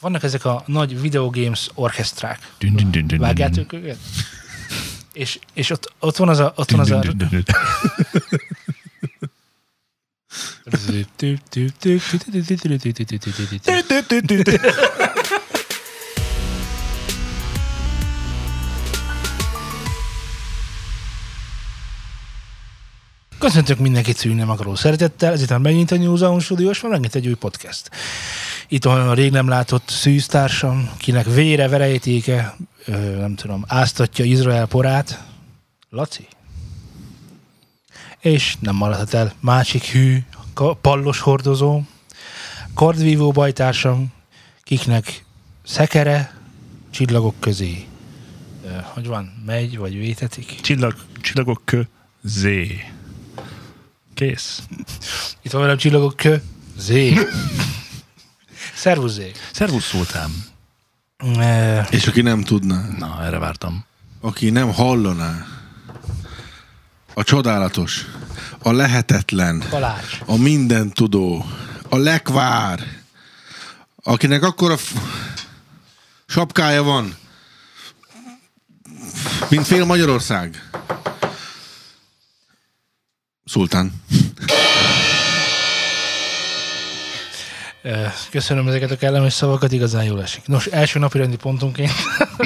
Vannak ezek a nagy videogames dün, Vágjátok őket? És, és ott, ott van az a... Ott van az a... Köszöntök mindenkit szűnnem akaró szeretettel, ezután megint a New Zealand Studios, van megint egy új podcast. Itt a rég nem látott szűztársam, kinek vére, verejtéke, nem tudom, áztatja Izrael porát. Laci? És nem maradhat el másik hű, pallos hordozó, kardvívó bajtársam, kiknek szekere, csillagok közé. Hogy van? Megy, vagy vétetik? Csillag, csillagok kö, Z. Kész. Itt van velem csillagok kö, Zé. Szervusz Zé. Szervusz szóltám. E, És aki nem tudná, Na, erre vártam. aki nem hallaná, a csodálatos, a lehetetlen, Balázs. a minden tudó, a lekvár, akinek akkora f- sapkája van, mint fél Magyarország. Szultán. Köszönöm ezeket a kellemes szavakat, igazán jól esik. Nos, első napi rendi pontunként.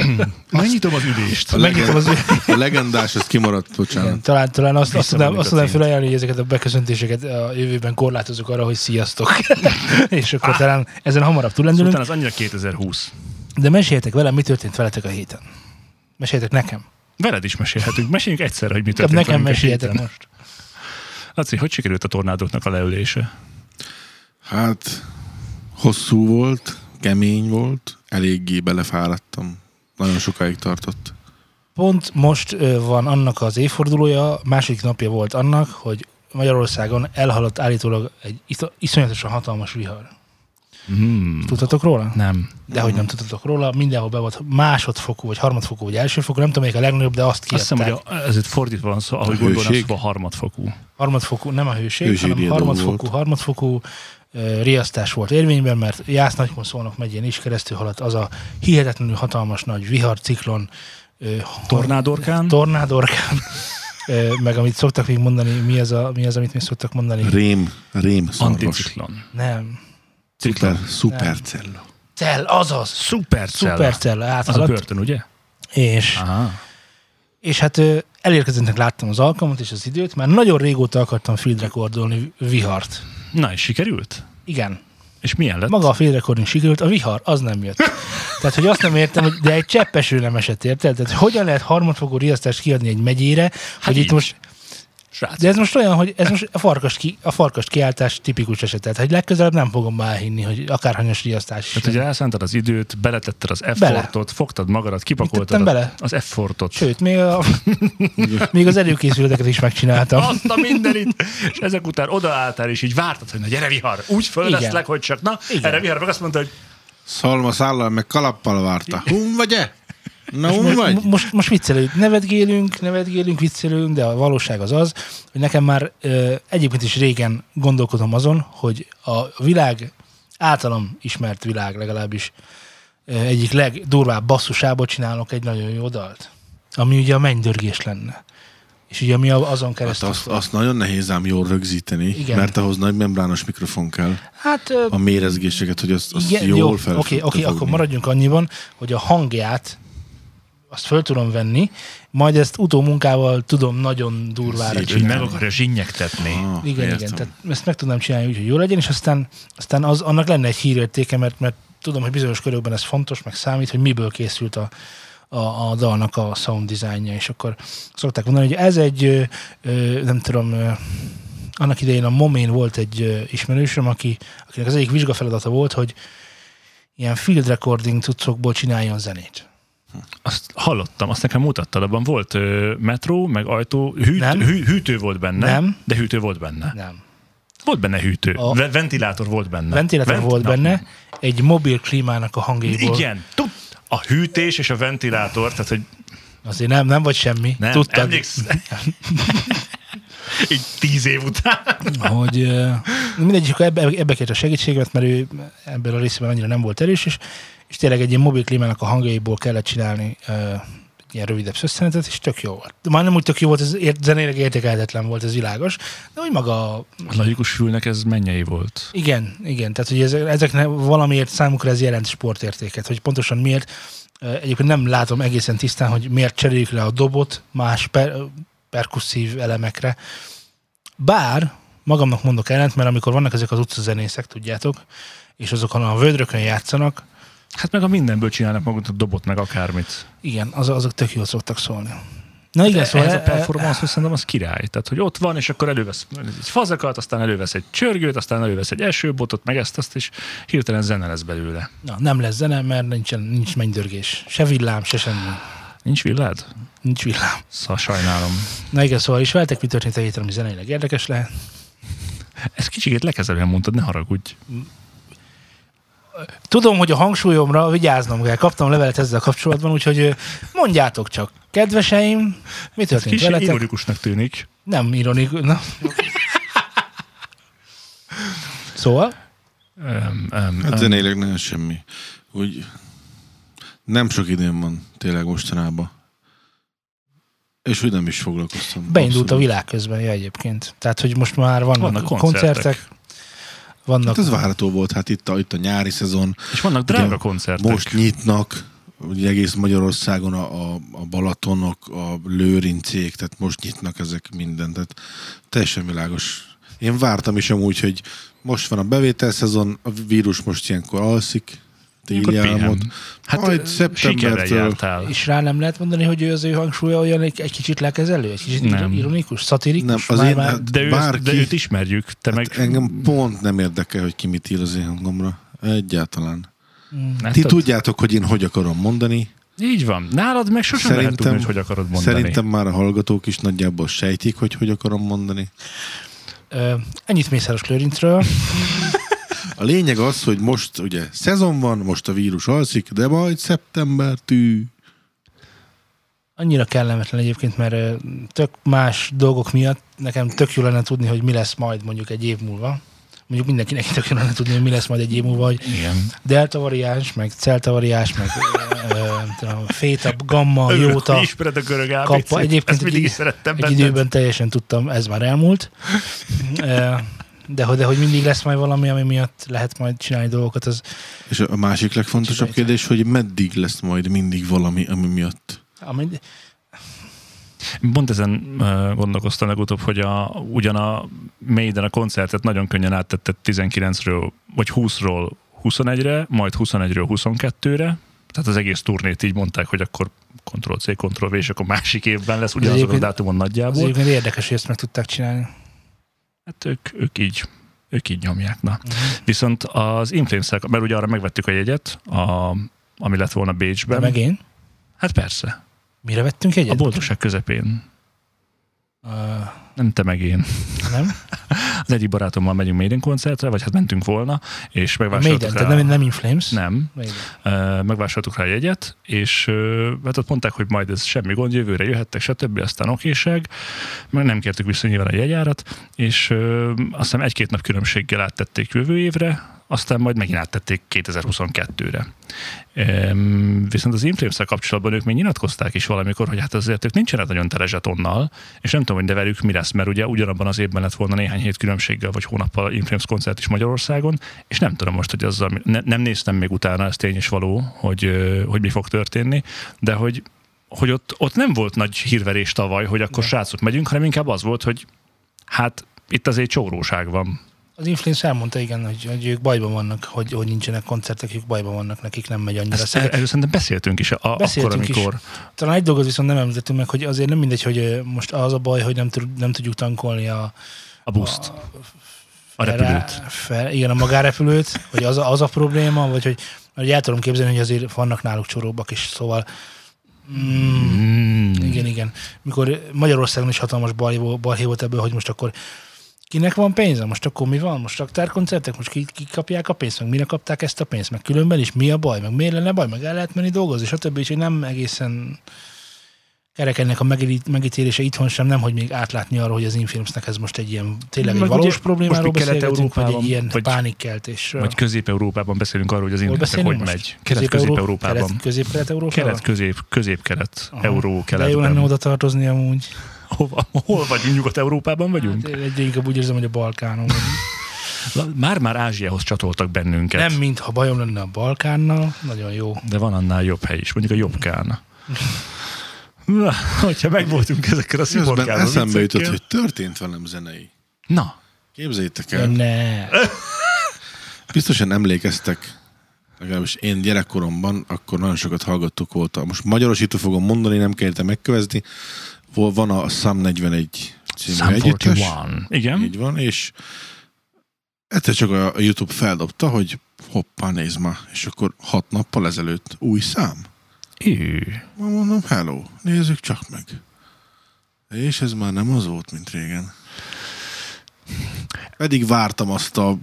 Megnyitom az ülést. A, Megnyitom az- a legendás, az kimaradt, Igen, bocsánat. talán, talán azt, azt, tudnám, azt tudnám felajánlani, hogy ezeket a beköszöntéseket a jövőben korlátozunk arra, hogy sziasztok. És akkor talán ezen hamarabb túlendülünk. Szultán az annyira 2020. De meséljetek velem, mi történt veletek a héten. Meséljetek nekem. Veled is mesélhetünk. Meséljünk egyszer, hogy mi történt nekem meséljetek most. Laci, hogy sikerült a tornádoknak a leülése? Hát, hosszú volt, kemény volt, eléggé belefáradtam. Nagyon sokáig tartott. Pont most van annak az évfordulója, második napja volt annak, hogy Magyarországon elhaladt állítólag egy iszonyatosan hatalmas vihar. Hmm. Tudtatok róla? Nem. De hogy nem tudtatok róla, mindenhol be volt másodfokú, vagy harmadfokú, vagy elsőfokú, nem tudom, melyik a legnagyobb, de azt Azt hiszem, kiadták. hogy a, ez itt fordítva van szó, ahogy A gondolom, szóval harmadfokú. Harmadfokú, nem a hőség, Hőség hanem harmadfokú, volt. harmadfokú riasztás volt érvényben, mert Jász Nagykonszolnok megyén is keresztül haladt az a hihetetlenül hatalmas nagy vihar, ciklon, Tornádorkán? tornádorkán, meg amit szoktak még mondani, mi az, a, mi az amit még szoktak mondani? Rém, rém szarvas. Anticiklon. Nem. Szuper, szupercella. Cell, azaz. Szupercella. Szupercell Az a áthaladt. börtön, ugye? És, Aha. és hát elérkezettnek láttam az alkalmat és az időt, már nagyon régóta akartam field recordolni vihart. Na, és sikerült? Igen. És milyen lett? Maga a field recording sikerült, a vihar az nem jött. Tehát, hogy azt nem értem, hogy de egy cseppeső nem esett, érted? Tehát, hogyan lehet harmadfokú riasztást kiadni egy megyére, hát hogy így. itt most Srác. De ez most olyan, hogy ez most a farkast, ki, a farkast kiáltás tipikus eset. Tehát, hogy legközelebb nem fogom már hinni, hogy akárhanyas riasztás is. Tehát, hogy elszántad az időt, beletetted az Bele. effortot, fogtad magadat, kipakoltad tettem a- bele? az effortot. Sőt, még, a, még az előkészületeket is megcsináltam. Azt a mindenit! És ezek után odaálltál, és így vártad, hogy na gyere vihar, úgy fölveszlek, Igen. hogy csak na, Igen. erre vihar meg azt mondta, hogy Szalma szállal meg kalappal várta. Hun vagy-e? Na, hun Most, vagy? most, most viccelünk, nevetgélünk, nevetgélünk, viccelünk, de a valóság az az, hogy nekem már ö, egyébként is régen gondolkodom azon, hogy a világ, általam ismert világ legalábbis ö, egyik legdurvább basszusából csinálok egy nagyon jó dalt, ami ugye a mennydörgés lenne. És ugye mi azon Hát keresztül... azt, azt nagyon nehéz ám jól rögzíteni, Igen. Mert ahhoz nagy membrános mikrofon kell. hát A mérezgéseket, hogy azt, azt Igen, jól jó, fel oké, tudta oké, akkor maradjunk annyiban, hogy a hangját azt föl tudom venni, majd ezt utómunkával tudom nagyon durvára Szép. hogy meg csinálni. akarja zsinnyegtetni. Ah, Igen, értem. igen, tehát ezt meg tudnám csinálni úgy, hogy jó legyen, és aztán, aztán az, annak lenne egy hírértéke, mert, mert tudom, hogy bizonyos körökben ez fontos, meg számít, hogy miből készült a, a, a dalnak a sound designja, és akkor szokták mondani, hogy ez egy, ö, ö, nem tudom, ö, annak idején a Momén volt egy ö, ismerősöm, aki, akinek az egyik vizsgafeladata volt, hogy ilyen field recording cuccokból csináljon zenét. Azt hallottam, azt nekem mutattad, abban volt ö, metró, meg ajtó, hűt, Nem. hű, hűtő volt benne. Nem. De hűtő volt benne. Nem. Volt benne hűtő. A-. Ventilátor volt benne. Ventilátor Vent- volt benne, egy mobil klímának a hangjaiból. Igen. A hűtés és a ventilátor, tehát hogy Azért nem, nem vagy semmi. nem, Tudtad. emléksz, Így tíz év után. hogy mindegy, akkor ebbe, ebbe kért a segítséget, mert ő ebből a részben annyira nem volt erős, és, és tényleg egy ilyen mobil klímának a hangjaiból kellett csinálni egy ilyen rövidebb szösszenetet, és tök jó volt. Már nem úgy tök jó volt, ez ért, zenéleg értékelhetetlen volt, ez világos, de úgy maga A laikus fülnek ez mennyei volt. Igen, igen. Tehát, hogy ezek, ezeknek valamiért számukra ez jelent sportértéket, hogy pontosan miért. Egyébként nem látom egészen tisztán, hogy miért cseréljük le a dobot más per, perkusszív elemekre. Bár magamnak mondok ellent, mert amikor vannak ezek az utcazenészek, tudjátok, és azokon a vödrökön játszanak, Hát meg a mindenből csinálnak maguknak dobot meg akármit. igen, az, azok tök jól szoktak szólni. Na igen, szóval... ez a e- performance szerintem az király. Tehát, hogy ott van, és akkor elővesz egy fazekat, aztán elővesz egy csörgőt, aztán elővesz egy esőbotot, meg ezt, azt, és hirtelen zene lesz belőle. Na, nem lesz zene, mert nincsen, nincs mennydörgés. Se villám, se semmi. Nincs villád? Nincs villám. Szóval sajnálom. Na igen, szóval is veltek, mi történt a héten, ami zeneileg érdekes lehet. Ezt kicsikét lekezelően mondtad, ne haragudj. Tudom, hogy a hangsúlyomra vigyáznom kell. Kaptam levelet ezzel kapcsolatban, úgyhogy mondjátok csak. Kedveseim, mi történt Kicsit veletek? ironikusnak tűnik. Nem ironikus. Na. Szóval? Um, um, Hát zeneileg nagyon semmi. Úgy nem sok időm van tényleg mostanában. És úgy nem is foglalkoztam. Beindult a Abszolút. világ közben, ja, egyébként. Tehát, hogy most már vannak, Vannak koncertek. koncertek. Vannak... Hát ez várható volt, hát itt a, itt a nyári szezon, És vannak drága Ugye, koncertek. most nyitnak, ugye egész Magyarországon a, a, a Balatonok, a Lőrincék, tehát most nyitnak ezek minden, tehát teljesen világos. Én vártam is amúgy, hogy most van a bevételszezon, a vírus most ilyenkor alszik, téli pihen. Hát Majd szeptembertől-. És rá nem lehet mondani, hogy ő az ő hangsúlya olyan egy, egy kicsit lekezelő, egy kicsit Nem. ironikus, szatirikus? Nem, az már, én- már... hát- De, ő, Bárki- de őt ismerjük, te Hát meg... engem pont nem érdekel, hogy ki mit ír az én hangomra. Egyáltalán. Hát Ti ott- tudjátok, hogy én hogy akarom mondani. Így van. Nálad meg sosem lehet tudni, Szerintem, hogy hogy akarod mondani. szerintem már a hallgatók is nagyjából sejtik, hogy hogy akarom mondani. Ö, ennyit Mészáros Lőrincről. A lényeg az, hogy most ugye szezon van, most a vírus alszik, de majd szeptember tű. Annyira kellemetlen egyébként, mert tök más dolgok miatt nekem tök jó lenne tudni, hogy mi lesz majd mondjuk egy év múlva. Mondjuk mindenkinek tök jó lenne tudni, hogy mi lesz majd egy év múlva, hogy Igen. delta variáns, meg celta variáns, meg tudom, féta, gamma, jóta, Hogy ismered a görög kappa. Egyébként Ezt mindig egy- is szerettem egy benned. időben teljesen tudtam, ez már elmúlt. De hogy, de hogy mindig lesz majd valami, ami miatt lehet majd csinálni dolgokat, az És a másik legfontosabb Kicsit kérdés, hogy meddig lesz majd mindig valami, ami miatt. ami, Pont ezen gondolkoztam legutóbb, hogy a, ugyan a Maiden a koncertet nagyon könnyen áttetted 19-ről, vagy 20-ról 21-re, majd 21-ről 22-re, tehát az egész turnét így mondták, hogy akkor Ctrl-C, Ctrl-V, és akkor másik évben lesz ugyanazon a dátumon az nagyjából. egyébként érdekes, hogy ezt meg tudták csinálni. Hát ők, ők így ők így nyomják. Na. Uh-huh. Viszont az inflames mert ugye arra megvettük a jegyet, a, ami lett volna De Bécsben. meg én? Hát persze. Mire vettünk egyet? A boldogság közepén. Uh, Nem te meg én. nem? Az egyik barátommal megyünk Maiden koncertre, vagy hát mentünk volna, és megvásároltuk Maiden, rá... nem, nem Inflames? Nem, Maiden. Megvásároltuk rá a jegyet, és hát ott mondták, hogy majd ez semmi gond, jövőre jöhettek, stb. Aztán okéság, meg nem kértük vissza nyilván a jegyárat, és azt hiszem egy-két nap különbséggel áttették jövő évre, aztán majd megint áttették 2022-re. Ehm, viszont az inflames kapcsolatban ők még nyilatkozták is valamikor, hogy hát azért ők nincsenek nagyon tele zsetonnal, és nem tudom, hogy de velük mi lesz, mert ugye ugyanabban az évben lett volna néhány hét különbséggel, vagy hónappal Inflames koncert is Magyarországon, és nem tudom most, hogy azzal, ne, nem néztem még utána, ez tény is való, hogy, hogy mi fog történni, de hogy hogy ott, ott nem volt nagy hírverés tavaly, hogy akkor srácok megyünk, hanem inkább az volt, hogy hát itt azért csóróság van. Az Inflames elmondta, igen, hogy, hogy ők bajban vannak, hogy, hogy nincsenek koncertek, ők bajban vannak, nekik nem megy annyira. Ezt, erről szerintem beszéltünk is a, Beszéltünk akkor, is. amikor... Talán egy dolgot viszont nem említettünk meg, hogy azért nem mindegy, hogy most az a baj, hogy nem, tud, nem tudjuk tankolni a, A buszt, a, a repülőt. Fel, igen, a magárepülőt, hogy az a, az a probléma, vagy hogy, hogy el tudom képzelni, hogy azért vannak náluk csoróbbak is, szóval mm, Mm. igen, igen. Mikor Magyarországon is hatalmas balhé volt ebből, hogy most akkor kinek van pénze? Most akkor mi van? Most raktárkoncertek? Most ki, ki kapják a pénzt? Meg mire kapták ezt a pénzt? Meg különben is mi a baj? Meg miért lenne baj? Meg el lehet menni dolgozni, stb. Úgyhogy nem egészen kerek ennek a megít- megítélése itthon sem, nem, hogy még átlátni arra, hogy az Infilmsnek ez most egy ilyen tényleg egy Meg valós ugye problémáról beszélgetünk, vagy egy ilyen vagy- pánikkeltésről. Vagy Közép-Európában beszélünk arról, hogy az beszélünk hogy megy. Kelet-Közép-Európában. Kelet, közép-kelet-európában? Kelet-közép, közép-kelet, Aha. euró, De jó lenne oda tartozni amúgy. Hova, hol vagyunk? Nyugat-Európában vagyunk? Hát, egyre inkább úgy érzem, hogy a Balkánon Már-már Ázsiához csatoltak bennünket. Nem, mintha bajom lenne a Balkánnal. Nagyon jó. De van annál jobb hely is, mondjuk a jobbkán. Na, hogyha megvoltunk ezekkel a sziporkáló eszembe jutott, hogy történt velem zenei. Na, Képzeljétek el, ne. biztosan emlékeztek, legalábbis én gyerekkoromban, akkor nagyon sokat hallgattuk volt. a- Most magyarosítva fogom mondani, nem kell érte megkövezni. Van a Sam 41 című Sam együttes. 41. Igen? Így van, és egyszer csak a YouTube feldobta, hogy hoppá, nézd már, és akkor hat nappal ezelőtt új szám. Ő. Ma mondom, hello, nézzük csak meg. És ez már nem az volt, mint régen. Pedig vártam azt a,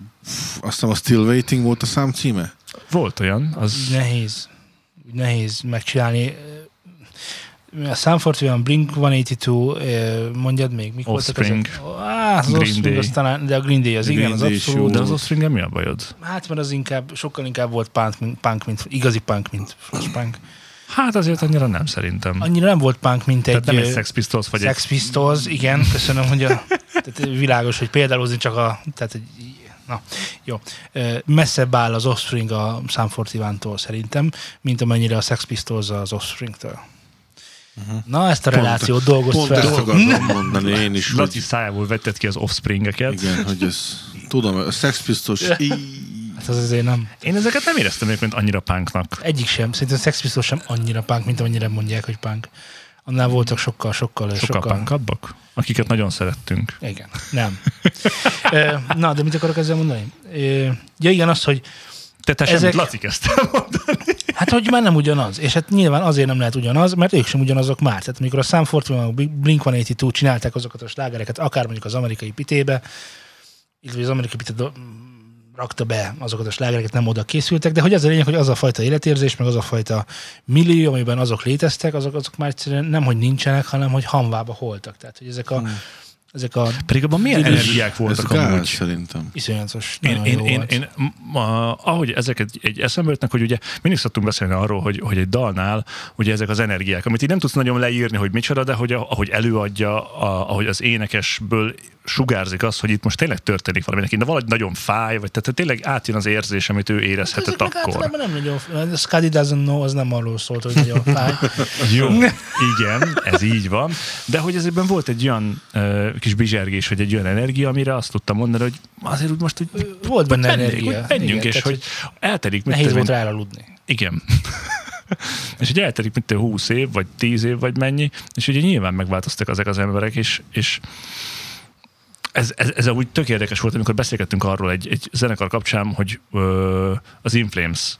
azt a Still Waiting volt a szám címe. Volt olyan, az nehéz. Nehéz megcsinálni. A Sanford olyan Blink 182, eh, mondjad még, mik Offspring. voltak ezek? Á, az Green Offspring, Day. az talán, de a Green Day az A igen, Green az Day abszolút. jó. de az offspring mi a bajod? Hát mert az inkább, sokkal inkább volt punk, mint, punk, mint igazi punk, mint flash punk. Hát azért annyira nem szerintem. Annyira nem volt punk, mint Tehát egy, nem egy Sex Pistols vagy Sex Pistols, igen, köszönöm, hogy a, tehát világos, hogy például csak a, tehát egy, na, jó, messzebb áll az Offspring a 41-tól szerintem, mint amennyire a Sex Pistols az Offspring-től. Na, ezt a Pont- relációt dolgozt Pont fel. ezt akartam mondani én is. Laci hogy szájából vetted ki az offspringeket. igen, hogy ez, tudom, a Sex Pistols, Hát az azért nem. Én ezeket nem éreztem egyébként annyira punknak. Egyik sem. Szerintem a Sex Pistols sem annyira punk, mint amennyire mondják, hogy punk. Annál voltak sokkal, sokkal, Sokkal, sokkal punkabbak, akiket nagyon szerettünk. Igen, nem. Na, de mit akarok ezzel mondani? Ja igen, az, hogy Te, te Ezek- semmit Laci kezdte mondani. Hát, hogy már nem ugyanaz. És hát nyilván azért nem lehet ugyanaz, mert ők sem ugyanazok már. Tehát amikor a Sam 41, a Blink-182 csinálták azokat a slágereket, akár mondjuk az amerikai pitébe, illetve az amerikai pitébe rakta be azokat a slágereket, nem oda készültek, de hogy az a lényeg, hogy az a fajta életérzés, meg az a fajta millió, amiben azok léteztek, azok, azok már egyszerűen nem, hogy nincsenek, hanem hogy hamvába holtak. Tehát, hogy ezek a, ezek a Pedig abban milyen energiák ez voltak gáz amúgy. szerintem. iszonyatos, Én, nagyon én, jó én, volt. én ma, ahogy ezek egy, egy eszembe jutnak, hogy ugye mindig szoktunk beszélni arról, hogy, hogy egy dalnál ugye ezek az energiák, amit így nem tudsz nagyon leírni, hogy micsoda, de hogy a, ahogy előadja, a, ahogy az énekesből sugárzik az, hogy itt most tényleg történik valami neki, de valahogy nagyon fáj, vagy tehát tényleg átjön az érzés, amit ő érezhetett meg akkor. általában nem nagyon, Scotty doesn't know, az nem arról szólt, hogy nagyon fáj. Jó, igen, ez így van. De hogy ezében volt egy olyan uh, kis bizsergés, vagy egy olyan energia, amire azt tudtam mondani, hogy azért úgy most hogy Volt benne menjünk, energia. hogy menjünk, Igen, és hogy eltelik, mit Nehéz volt én, rá aludni. Igen. és hogy eltelik, mint 20 év, vagy 10 év, vagy mennyi, és ugye nyilván megváltoztak ezek az emberek, és, és ez, ez, ez úgy tök érdekes volt, amikor beszélgettünk arról egy, egy zenekar kapcsán, hogy ö, az Inflames,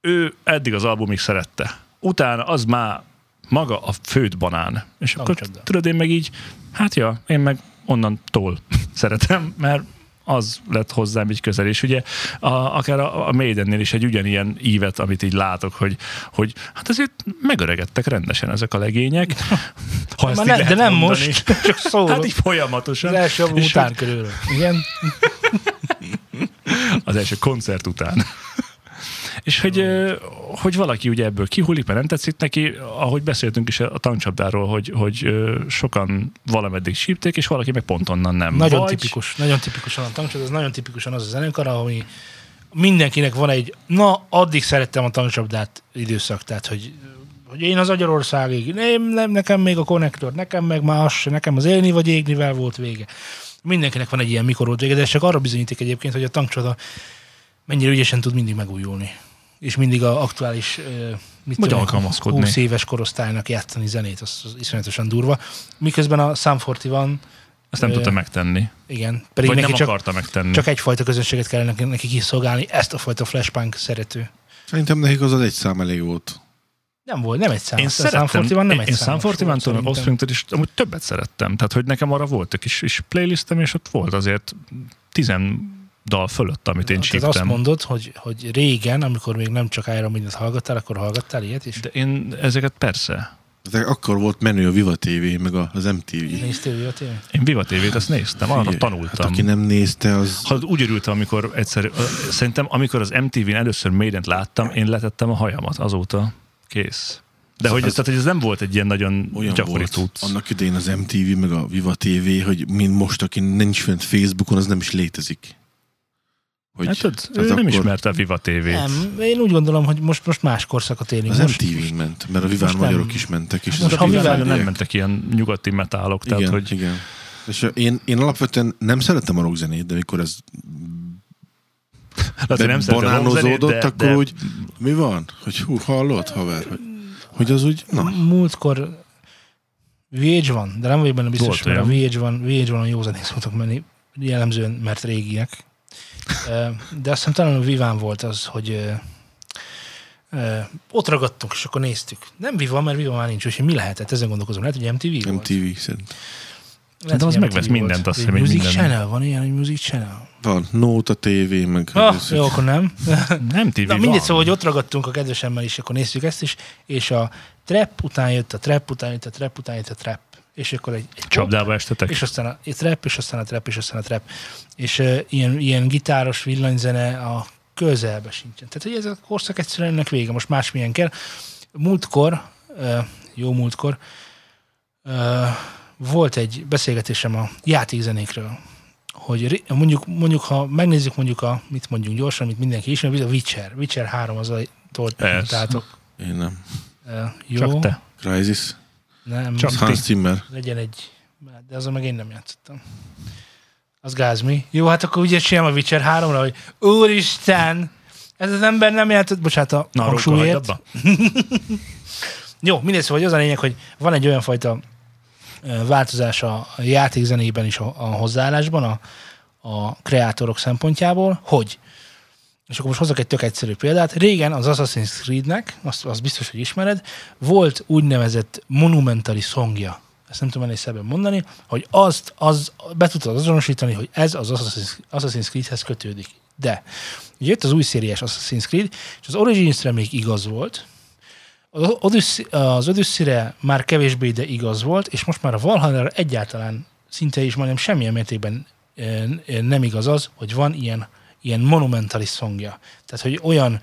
ő eddig az albumig szerette. Utána az már maga a főt banán. És akkor Tankcsapda. tudod, én meg így, hát ja, én meg onnantól szeretem, mert az lett hozzám így közel. És ugye a, akár a, a Maidennél is egy ugyanilyen ívet, amit így látok, hogy, hogy hát azért megöregedtek rendesen ezek a legények. Ha ezt ne, de nem mondani. most, csak szólok. Hát így folyamatosan. az első után körülbelül. Igen? Az első koncert után. És hogy, hogy valaki ugye ebből kihullik, mert nem tetszik neki, ahogy beszéltünk is a tankcsapdáról, hogy, hogy sokan valameddig sípték, és valaki meg pont onnan nem. Nagyon Vagy, tipikus, nagyon tipikusan a tankcsapda, ez nagyon tipikusan az a zenekar, ami mindenkinek van egy, na, addig szerettem a tankcsapdát időszak, tehát, hogy hogy én az Agyarországig, nem, nem, nekem még a konnektor, nekem meg már az se, nekem az élni vagy égnivel volt vége. Mindenkinek van egy ilyen mikor volt vége, de ez csak arra bizonyíték egyébként, hogy a tankcsapda mennyire ügyesen tud mindig megújulni. És mindig a aktuális mit Vagy tudom, alkalmazkodni. 20 éves korosztálynak játszani zenét, az, az iszonyatosan durva. Miközben a Sam 41 Ezt nem Ö, tudta megtenni. igen, pedig Vagy neki nem csak, akarta megtenni. csak egyfajta közönséget kellene neki- kiszolgálni, ezt a fajta flashpunk szerető. Szerintem nekik az az egy szám elég volt. Nem volt, nem egy szám. Én szerettem, 41 nem én, egy én számos Sam volt 41 től szerintem. Offspring-től is amúgy többet szerettem. Tehát, hogy nekem arra volt egy kis, kis playlistem, és ott volt azért tizen dal fölött, amit én Tehát azt csíptem. mondod, hogy, hogy régen, amikor még nem csak Iron Maiden-t hallgattál, akkor hallgattál ilyet is? De én ezeket persze. Tehát akkor volt menő a Viva TV, meg a- az MTV. Néztél a tévé? Én Viva TV-t azt néztem, arra tanultam. Hát aki nem nézte, az... Ha úgy örültem, amikor egyszer, szerintem amikor az MTV-n először Maiden-t láttam, én letettem a hajamat, azóta kész. De hogy, ez, tehát, hogy ez nem volt egy ilyen nagyon olyan gyakori volt annak idején az MTV, meg a Viva TV, hogy mind most, aki nincs fent Facebookon, az nem is létezik. Hogy, Hát, tudod, ő tehát nem akkor ismerte a Viva TV-t. Nem, én úgy gondolom, hogy most, most más korszakot élünk. Az most, MTV-n ment, mert a Viván most nem. magyarok is mentek. És Most az ha a Viván nem mentek ilyen nyugati metálok, tehát igen, hogy igen. És én, én alapvetően nem szeretem a rockzenét, de amikor ez hogy nem banánozódott, de, akkor de úgy, mi van? Hogy hú, hallod, haver? Hogy, hogy az úgy, na, Múltkor VH van, de nem vagyok benne biztos, Volt mert a. VH van, VH van a jó zenék szoktak menni, jellemzően, mert régiek. De azt hiszem talán a Viván volt az, hogy ott ragadtunk, és akkor néztük. Nem Viva, mert Viva már nincs, úgyhogy mi lehetett? Ezen gondolkozom. Lehet, hogy MTV volt? MTV szerint. Lehet, De az megvesz mindent, azt hiszem, hogy Music minden- Channel, van ilyen, hogy Music Channel. Van, Nóta TV, meg... Ah, jó, akkor nem. nem TV Na van. mindegy, szóval, hogy ott ragadtunk a kedvesemmel is, akkor néztük ezt is, és a trap után jött a trap, után jött a trap, után jött a trap. És akkor egy, egy pop, Csapdába estetek? és aztán a trap, és aztán a trap, és aztán a trap. És uh, ilyen, ilyen gitáros villanyzene a közelbe sincsen. Tehát, hogy ez a korszak egyszerűen ennek vége. Most másmilyen kell. Múltkor, uh, jó múltkor, uh, volt egy beszélgetésem a játékzenékről, hogy mondjuk, mondjuk, ha megnézzük mondjuk a, mit mondjuk gyorsan, amit mindenki ismer, a Witcher. Witcher 3 az a tolt, Persze. tátok. Én nem. Uh, jó, Csak te. Crysis. Nem, Csak Hans Zimmer. legyen egy, de azon meg én nem játszottam. Az gáz mi? Jó, hát akkor ugye csinálom a Witcher 3-ra, hogy úristen, ez az ember nem játszott, bocsánat a Na, hangsúlyért. abba? Jó, mindegy, szóval hogy az a lényeg, hogy van egy olyan fajta változás a a játékzenében is a, a hozzáállásban, a, a kreátorok szempontjából, hogy és akkor most hozok egy tök egyszerű példát. Régen az Assassin's Creed-nek, azt, azt biztos, hogy ismered, volt úgynevezett monumentali szongja. Ezt nem tudom ennél szebben mondani, hogy azt az, be tudtad azonosítani, hogy ez az Assassin's, Assassin's Creed-hez kötődik. De jött az új szériás Assassin's Creed, és az Origins-re még igaz volt, az Odyssey, az Odyssey-re már kevésbé, de igaz volt, és most már a Valhalla egyáltalán szinte is majdnem semmilyen mértékben eh, nem igaz az, hogy van ilyen, ilyen monumentális szongja. Tehát, hogy olyan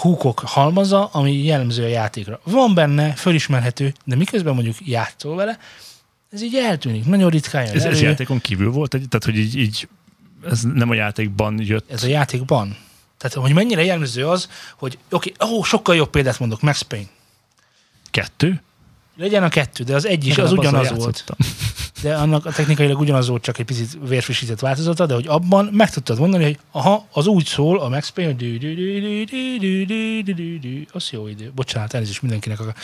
húkok halmaza, ami jellemző a játékra. Van benne, fölismerhető, de miközben mondjuk játszol vele, ez így eltűnik. Nagyon ritkán jön Ez, ez elő. játékon kívül volt, tehát hogy így, így ez nem a játékban jött. Ez a játékban. Tehát, hogy mennyire jellemző az, hogy oké, okay, ó, sokkal jobb példát mondok, Max Payne. Kettő? Legyen a kettő, de az egy is, az ugyanaz volt. De annak a technikailag ugyanaz volt, csak egy picit vérfrissített változata, de hogy abban meg tudtad mondani, hogy aha, az úgy szól a Max Payne, hogy az jó idő. Bocsánat, elnézést mindenkinek a,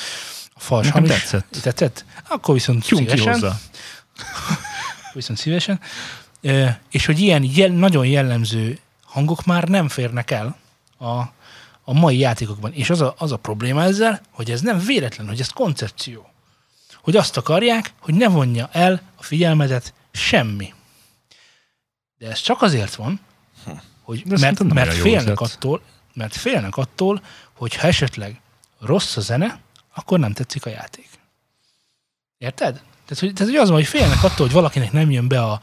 a fals Nekem tetszett. Tetszett? Akkor viszont Tyunk szívesen. Viszont szívesen. És hogy ilyen jel, nagyon jellemző hangok már nem férnek el a a mai játékokban. És az a, az a probléma ezzel, hogy ez nem véletlen, hogy ez koncepció. Hogy azt akarják, hogy ne vonja el a figyelmedet semmi. De ez csak azért van, hogy, De mert, mert, félnek attól, mert félnek attól, hogy ha esetleg rossz a zene, akkor nem tetszik a játék. Érted? Tehát, hogy, tehát, hogy az van, hogy félnek attól, hogy valakinek nem jön be a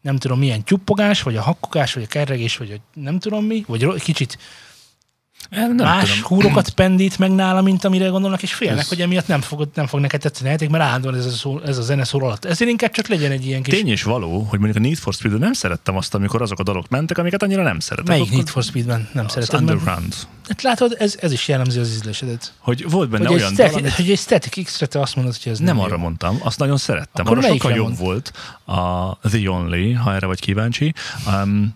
nem tudom milyen tyuppogás, vagy a hakkogás, vagy a kerregés, vagy a nem tudom mi, vagy kicsit Nem, nem más tudom. húrokat pendít meg nála, mint amire gondolnak, és félnek, Ez- hogy emiatt nem fog, nem fog neked tetszeni a játék, mert állandóan ez a, szó, ez a zene szól alatt. Ezért inkább csak legyen egy ilyen kis... Tény és való, hogy mondjuk a Need for speed nem szerettem azt, amikor azok a dalok mentek, amiket annyira nem szeretek. Melyik Need for Speedben nem az szereted meg? Underground. Hát látod, ez, ez is jellemzi az ízlésedet. Hogy volt benne Hogy olyan dal, static, amit hogy egy Static X-re te azt mondod, hogy ez nem nem arra jó. mondtam, azt nagyon szerettem. Akkor arra sokkal jobb mond? volt a The Only, ha erre vagy kíváncsi. Um,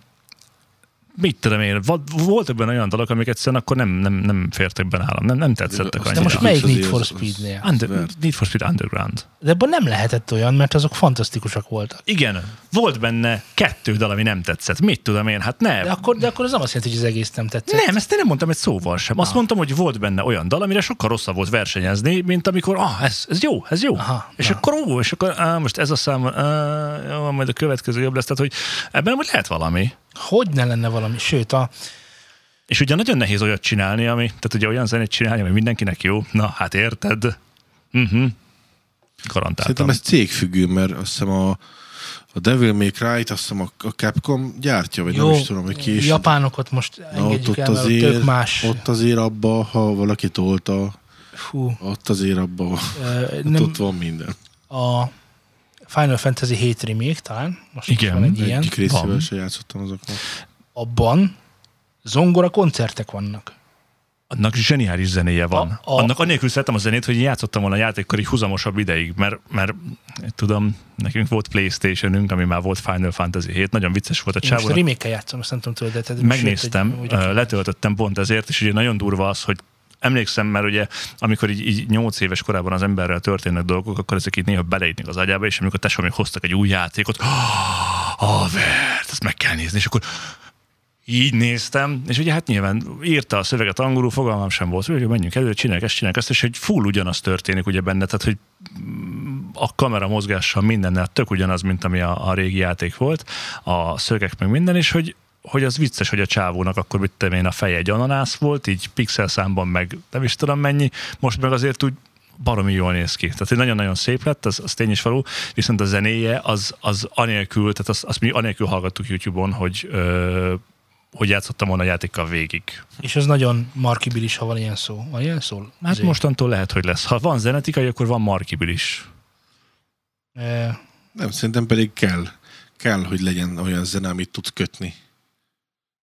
mit tudom én, volt ebben olyan dalok, amik egyszerűen akkor nem, nem, nem fértek be nálam, nem, nem tetszettek Azt De annyira. most melyik Need for Speednél? Under. Need for Speed Underground. De abban nem lehetett olyan, mert azok fantasztikusak voltak. Igen, volt benne kettő dal, ami nem tetszett. Mit tudom én, hát nem. De akkor, de akkor az nem azt jelenti, hogy az egész nem tetszett. Nem, ezt én nem mondtam egy szóval sem. Azt Ah. mondtam, hogy volt benne olyan dal, amire sokkal rosszabb volt versenyezni, mint amikor, ah, ez, ez jó, ez jó. Aha, és na. akkor, ó, és akkor, á, most ez a szám, á, jó, majd a következő jobb lesz. Tehát, hogy ebben úgy lehet valami. Hogy ne lenne valami? Sőt, a, És ugye nagyon nehéz olyat csinálni, ami, tehát ugye olyan zenét csinálni, ami mindenkinek jó. Na, hát érted. Uh-huh. Garantáltam. Szerintem ez cégfüggő, mert azt hiszem a, a Devil May Cry-t azt hiszem a, a Capcom gyártja, vagy Jó, nem is tudom, hogy ki is. japánokat most Na, engedjük ott, ott, el, mert ott azért, más. ott azért abba, ha valaki tolta, Fú, ott azért abba, ott, ö, nem. ott van minden. a Final Fantasy 7 remake talán, most Igen, van egy ilyen, Egyik részével se játszottam azoknak. abban zongora koncertek vannak. Annak zseniális zenéje van. A- A. Annak annélkül szeretem a zenét, hogy én játszottam volna a játékkor így huzamosabb ideig, mert, mert tudom, nekünk volt Playstation-ünk, ami már volt Final Fantasy 7, nagyon vicces volt a Én most a csávó. remake-kel játszom, azt nem tudom tudod, de te Megnéztem, sőt, egy- letöltöttem pont ezért, és ugye nagyon durva az, hogy emlékszem, mert ugye amikor így, így 8 éves korában az emberrel történnek dolgok, akkor ezek így néha beleítnek az agyába, és amikor tesó még hoztak egy új játékot, a vert, ezt meg kell nézni, és akkor így néztem, és ugye hát nyilván írta a szöveget angolul, fogalmam sem volt, hogy menjünk elő, csinálják ezt, csinálják ezt, és hogy full ugyanaz történik ugye benne, tehát hogy a kamera mozgással mindennel tök ugyanaz, mint ami a, a régi játék volt, a szögek meg minden, és hogy hogy az vicces, hogy a csávónak akkor mit tudom én, a feje egy ananász volt, így pixel számban meg nem is tudom mennyi, most meg azért úgy baromi jól néz ki. Tehát nagyon-nagyon szép lett, az, az tény is való, viszont a zenéje az, az anélkül, tehát azt, azt mi anélkül hallgattuk YouTube-on, hogy ö, hogy játszottam volna a játékkal végig. És az nagyon markibilis, ha van ilyen szó. Van ilyen szó? Hát Azért. mostantól lehet, hogy lesz. Ha van zenetikai, akkor van markibil is. E, Nem, szerintem pedig kell. Kell, hogy legyen olyan zene, amit tudsz kötni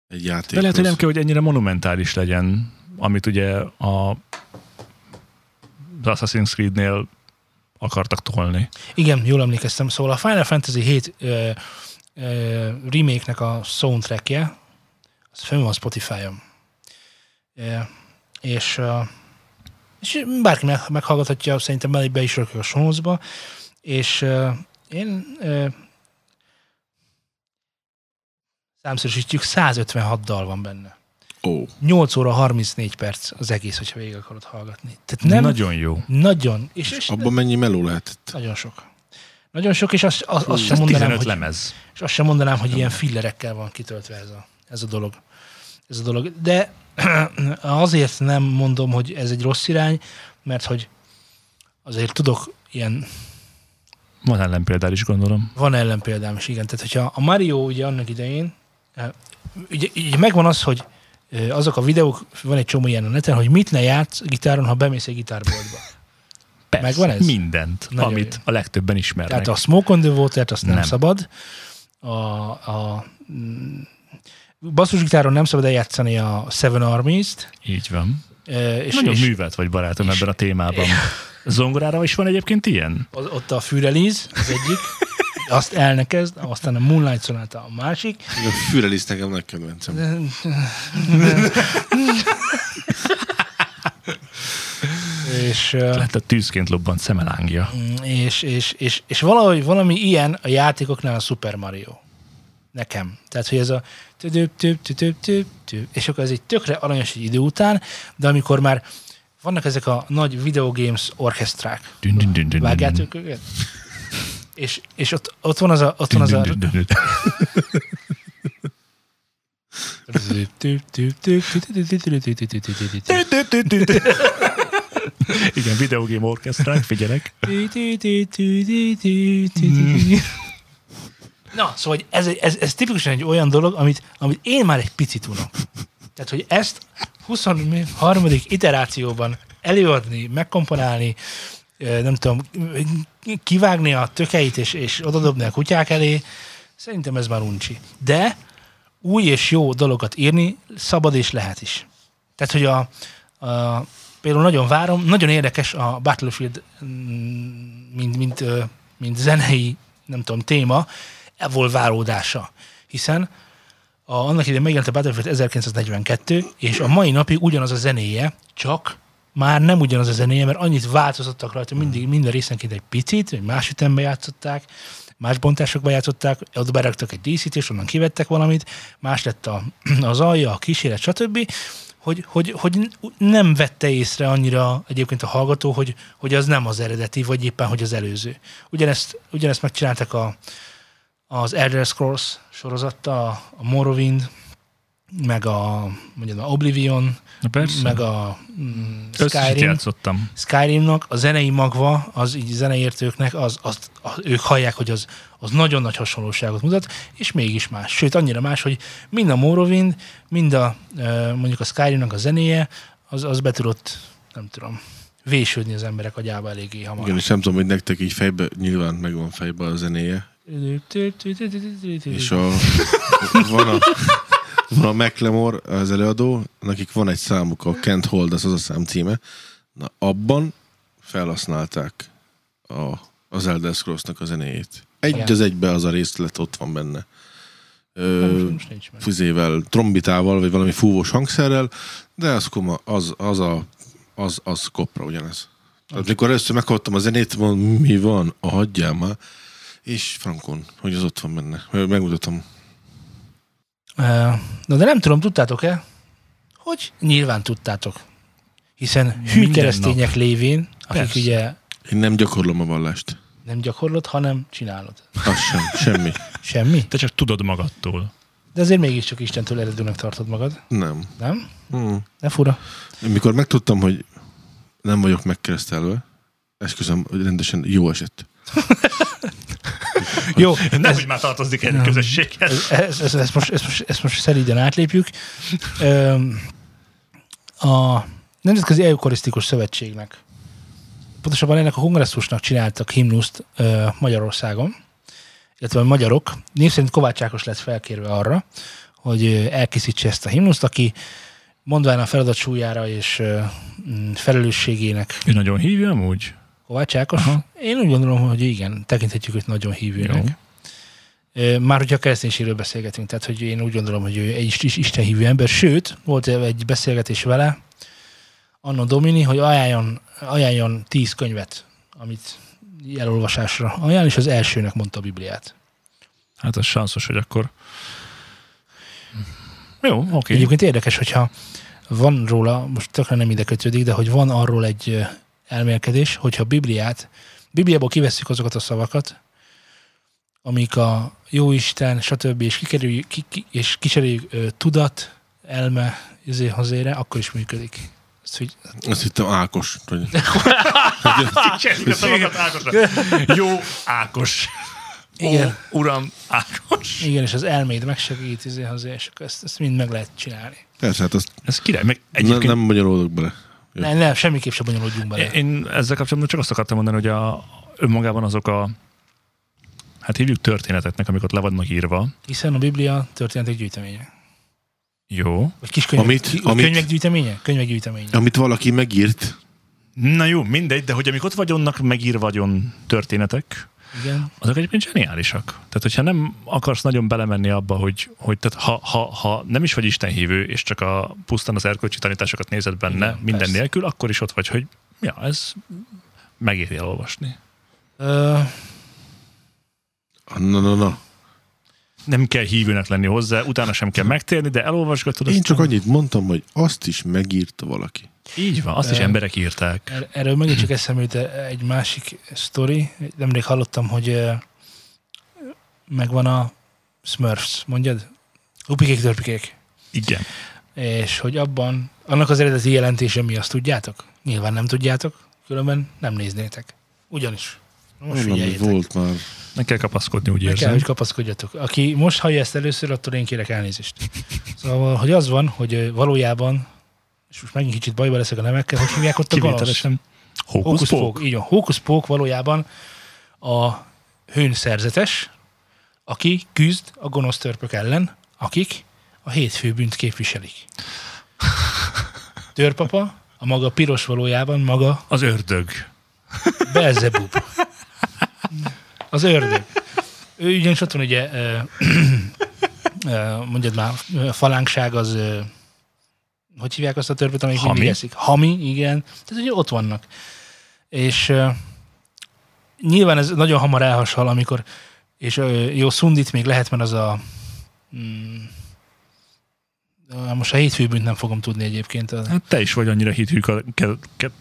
egy játékhoz. De lehet, hogy nem kell, hogy ennyire monumentális legyen, amit ugye a az Assassin's Creed-nél akartak tolni. igen, jól emlékeztem. Szóval a Final Fantasy 7 ö, ö, remake-nek a soundtrackje, az fönn van Spotify-on. E, és, ö, és bárki meg, meghallgathatja, szerintem be, be is rakjuk a sonozba, és ö, én ö, számszerűsítjük, 156 dal van benne. Ó, 8 óra 34 perc az egész, hogyha végig akarod hallgatni. Tehát nem Nagyon jó. nagyon, és, és abban mennyi meló lehetett? nagyon sok. Nagyon sok, és azt, azt, azt sem mondanám, 15 hogy, lemez. és azt sem mondanám, hogy ilyen fillerekkel van kitöltve ez a, ez a dolog. Ez a dolog. De azért nem mondom, hogy ez egy rossz irány, mert hogy azért tudok ilyen, Van ellenpéldál is, gondolom. van ellenpéldám is, igen. Tehát, hogyha a Mario ugye annak idején, ugye, ugye megvan az, hogy azok a videók, van egy csomó ilyen a neten, hogy mit ne játsz gitáron, ha bemész egy gitárboltba. Persze, Megvan ez? Mindent, Nagyon amit jó. a legtöbben ismernek. Tehát a Smoke on the Water-t azt nem, nem szabad. A, a mm, basszusgitáron nem szabad eljátszani a Seven Armies-t. Így van. eh, És, Nagyon és művelt vagy barátom ebben a témában. Zongorára is van egyébként ilyen? az, ott a Füreliz az egyik, azt elnekezd, aztán a Moonlight Sonata a másik. A Fürelisz nekem nagy kedvencem. És, eh, Lett a tűzként lobbant szemelángja. és, és, és, és valahogy valami ilyen a játékoknál a Super Mario. Nekem. Tehát, hogy ez a tüdüp, tüp, tüdüp, tüp, tüp, és akkor ez egy tökre aranyos egy idő után, de amikor már vannak ezek a nagy videogames dün, vágjátok őket? És, és ott, ott van az a... Ott van az a. Igen, videogame orchestrák, figyelek. Na, szóval ez, ez, ez tipikusan egy olyan dolog, amit, amit én már egy picit unok. Tehát, hogy ezt 23. iterációban előadni, megkomponálni, nem tudom, kivágni a tökeit és, és odadobni a kutyák elé, szerintem ez már uncsi. De új és jó dologat írni szabad és lehet is. Tehát, hogy a, a például nagyon várom, nagyon érdekes a Battlefield, mm, mint, mint, mint zenei, nem tudom, téma, evolválódása. Hiszen a, annak idején megjelent a Battlefield 1942, és a mai napig ugyanaz a zenéje, csak már nem ugyanaz a zenéje, mert annyit változtattak rajta, mindig minden részenként egy picit, egy más ütembe játszották, más bontásokba játszották, ott beraktak egy díszít, és onnan kivettek valamit, más lett a, az alja, a kísérlet, stb., hogy, hogy, hogy nem vette észre annyira egyébként a hallgató, hogy, hogy az nem az eredeti, vagy éppen, hogy az előző. Ugyanezt, ugyanezt megcsináltak a, az Elder Scrolls sorozatta, a, a Morrowind, meg a mondjam, a Oblivion, Na persze. meg a mm, Skyrim. játszottam. Skyrimnak a zenei magva, az így zeneértőknek, az, az, az, ők hallják, hogy az, az nagyon nagy hasonlóságot mutat, és mégis más. Sőt, annyira más, hogy mind a Morrowind, mind a mondjuk a Skyrimnak a zenéje, az, az be tudott, nem tudom, vésődni az emberek agyába eléggé hamar. Igen, és nem tudom, hogy nektek így fejbe, nyilván megvan fejbe a zenéje. És a, van a, van a McLemore, az előadó, nekik van egy számuk, a Kent Hold, az az a szám címe. Na, abban felhasználták a, az Elder Scrolls-nak a zenéjét. Egy Igen. az egybe az a részlet ott van benne. Ö, füzével, trombitával, vagy valami fúvós hangszerrel, de az, koma, az, az, a, az, az kopra ugyanez. Tehát mikor először meghallottam a zenét, mondom, mi van, a hagyjál már, és frankon, hogy az ott van benne. Megmutatom. Na de nem tudom, tudtátok-e, hogy nyilván tudtátok. Hiszen hű keresztények nap. lévén, akik Persze. ugye Én nem gyakorlom a vallást. nem gyakorlod, hanem csinálod. Az sem, semmi. Semmi. Te csak tudod magadtól. De azért mégiscsak Istentől eredőnek tartod magad, Nem. nem? Hmm. Ne fura. Mikor megtudtam, hogy nem vagyok megkeresztelve, esküszöm, hogy rendesen jó esett. Jó, Nem, hogy már tartozik egy közösséghez. ezt, ezt, ezt, most, ezt, most, ezt most szeríden átlépjük. A Nemzetközi Eukarisztikus Szövetségnek, pontosabban ennek a kongresszusnak csináltak himnuszt Magyarországon, illetve a magyarok. Név szerint Kovács Ákos lett felkérve arra, hogy elkészítse ezt a himnuszt, aki mondván a feladat súlyára és felelősségének Ő nagyon hívja amúgy? Kovács Ákos? Aha. Én úgy gondolom, hogy igen, tekinthetjük őt nagyon hívőnek. Jó. Már hogyha kereszténységről beszélgetünk, tehát hogy én úgy gondolom, hogy ő egy is- is Isten hívő ember, sőt, volt egy beszélgetés vele, Anno Domini, hogy ajánljon, ajánljon tíz könyvet, amit elolvasásra ajánl, és az elsőnek mondta a Bibliát. Hát az sanszos, hogy akkor... Jó, oké. Okay. Egyébként érdekes, hogyha van róla, most tökre nem ide kötődik, de hogy van arról egy elmélkedés, hogyha a Bibliát, Bibliából kivesszük azokat a szavakat, amik a jóisten, stb. és kikerüljük, ki, ki, és kicseréljük ö, tudat, elme, izé, hazére, akkor is működik. Ezt, hogy Azt hittem Ákos. Hogy... Jó Ákos. Igen. Ó, uram, Ákos. igen, és az elméd megsegít, izé, hazére, és akkor ezt, ezt mind meg lehet csinálni. Persze, hát azt Ez király. Meg ne, egyébként nem magyarolok bele. Jó. Nem, nem, semmiképp sem bonyolódjunk bele. Én ezzel kapcsolatban csak azt akartam mondani, hogy a, önmagában azok a hát hívjuk történeteknek, amik ott le vannak írva. Hiszen a Biblia történetek gyűjteménye. Jó. Vagy kis könyvek, Amit- ki- amit- könyvek gyűjteménye? Könyvek gyűjteménye. Amit valaki megírt, Na jó, mindegy, de hogy amik ott vagyonnak megírva vagyon történetek, Igen. azok egyébként zseniálisak. Tehát, hogyha nem akarsz nagyon belemenni abba, hogy, hogy tehát ha, ha, ha nem is vagy istenhívő, és csak a pusztán az erkölcsi tanításokat nézed benne, Igen, minden persze. nélkül, akkor is ott vagy, hogy ja, ez megéri elolvasni. Ö, na, na, na. Nem kell hívőnek lenni hozzá, utána sem kell megtérni, de elolvasgatod. Én aztán- csak annyit mondtam, hogy azt is megírta valaki. Így van, azt is emberek írták. Er- Erről megint csak eszembe jut egy másik sztori. Nemrég hallottam, hogy megvan a Smurfs, mondjad? Upikék, törpikék. Igen. És hogy abban, annak az eredeti jelentése mi, azt tudjátok? Nyilván nem tudjátok, különben nem néznétek. Ugyanis. Most Valami figyeljétek. volt már. Meg kell kapaszkodni, úgy Meg kell, érzem. hogy kapaszkodjatok. Aki most hallja ezt először, attól én kérek elnézést. Szóval, hogy az van, hogy valójában, és most megint kicsit bajba leszek a nevekkel, hogy hívják ott a. Hókusz Hókusz-pók. Pók. Így van. Hókusz Pók valójában a hőn szerzetes, aki küzd a gonosz törpök ellen, akik a hétfő bűnt képviselik. Törpapa, a maga piros valójában maga Az ördög. Belzebub. Az ördög. Ő ugyanis ott van ugye, ö, ö, mondjad már, a falánkság az, hogy hívják azt a törpöt, amelyik Hami? mindig eszik? Hami, igen. Tehát ugye ott vannak. És ö, nyilván ez nagyon hamar elhasal, amikor, és jó, Szundit még lehet, mert az a mm, most a hétfőbűnt nem fogom tudni egyébként. Hát te is vagy annyira hitű ka- ke- ke-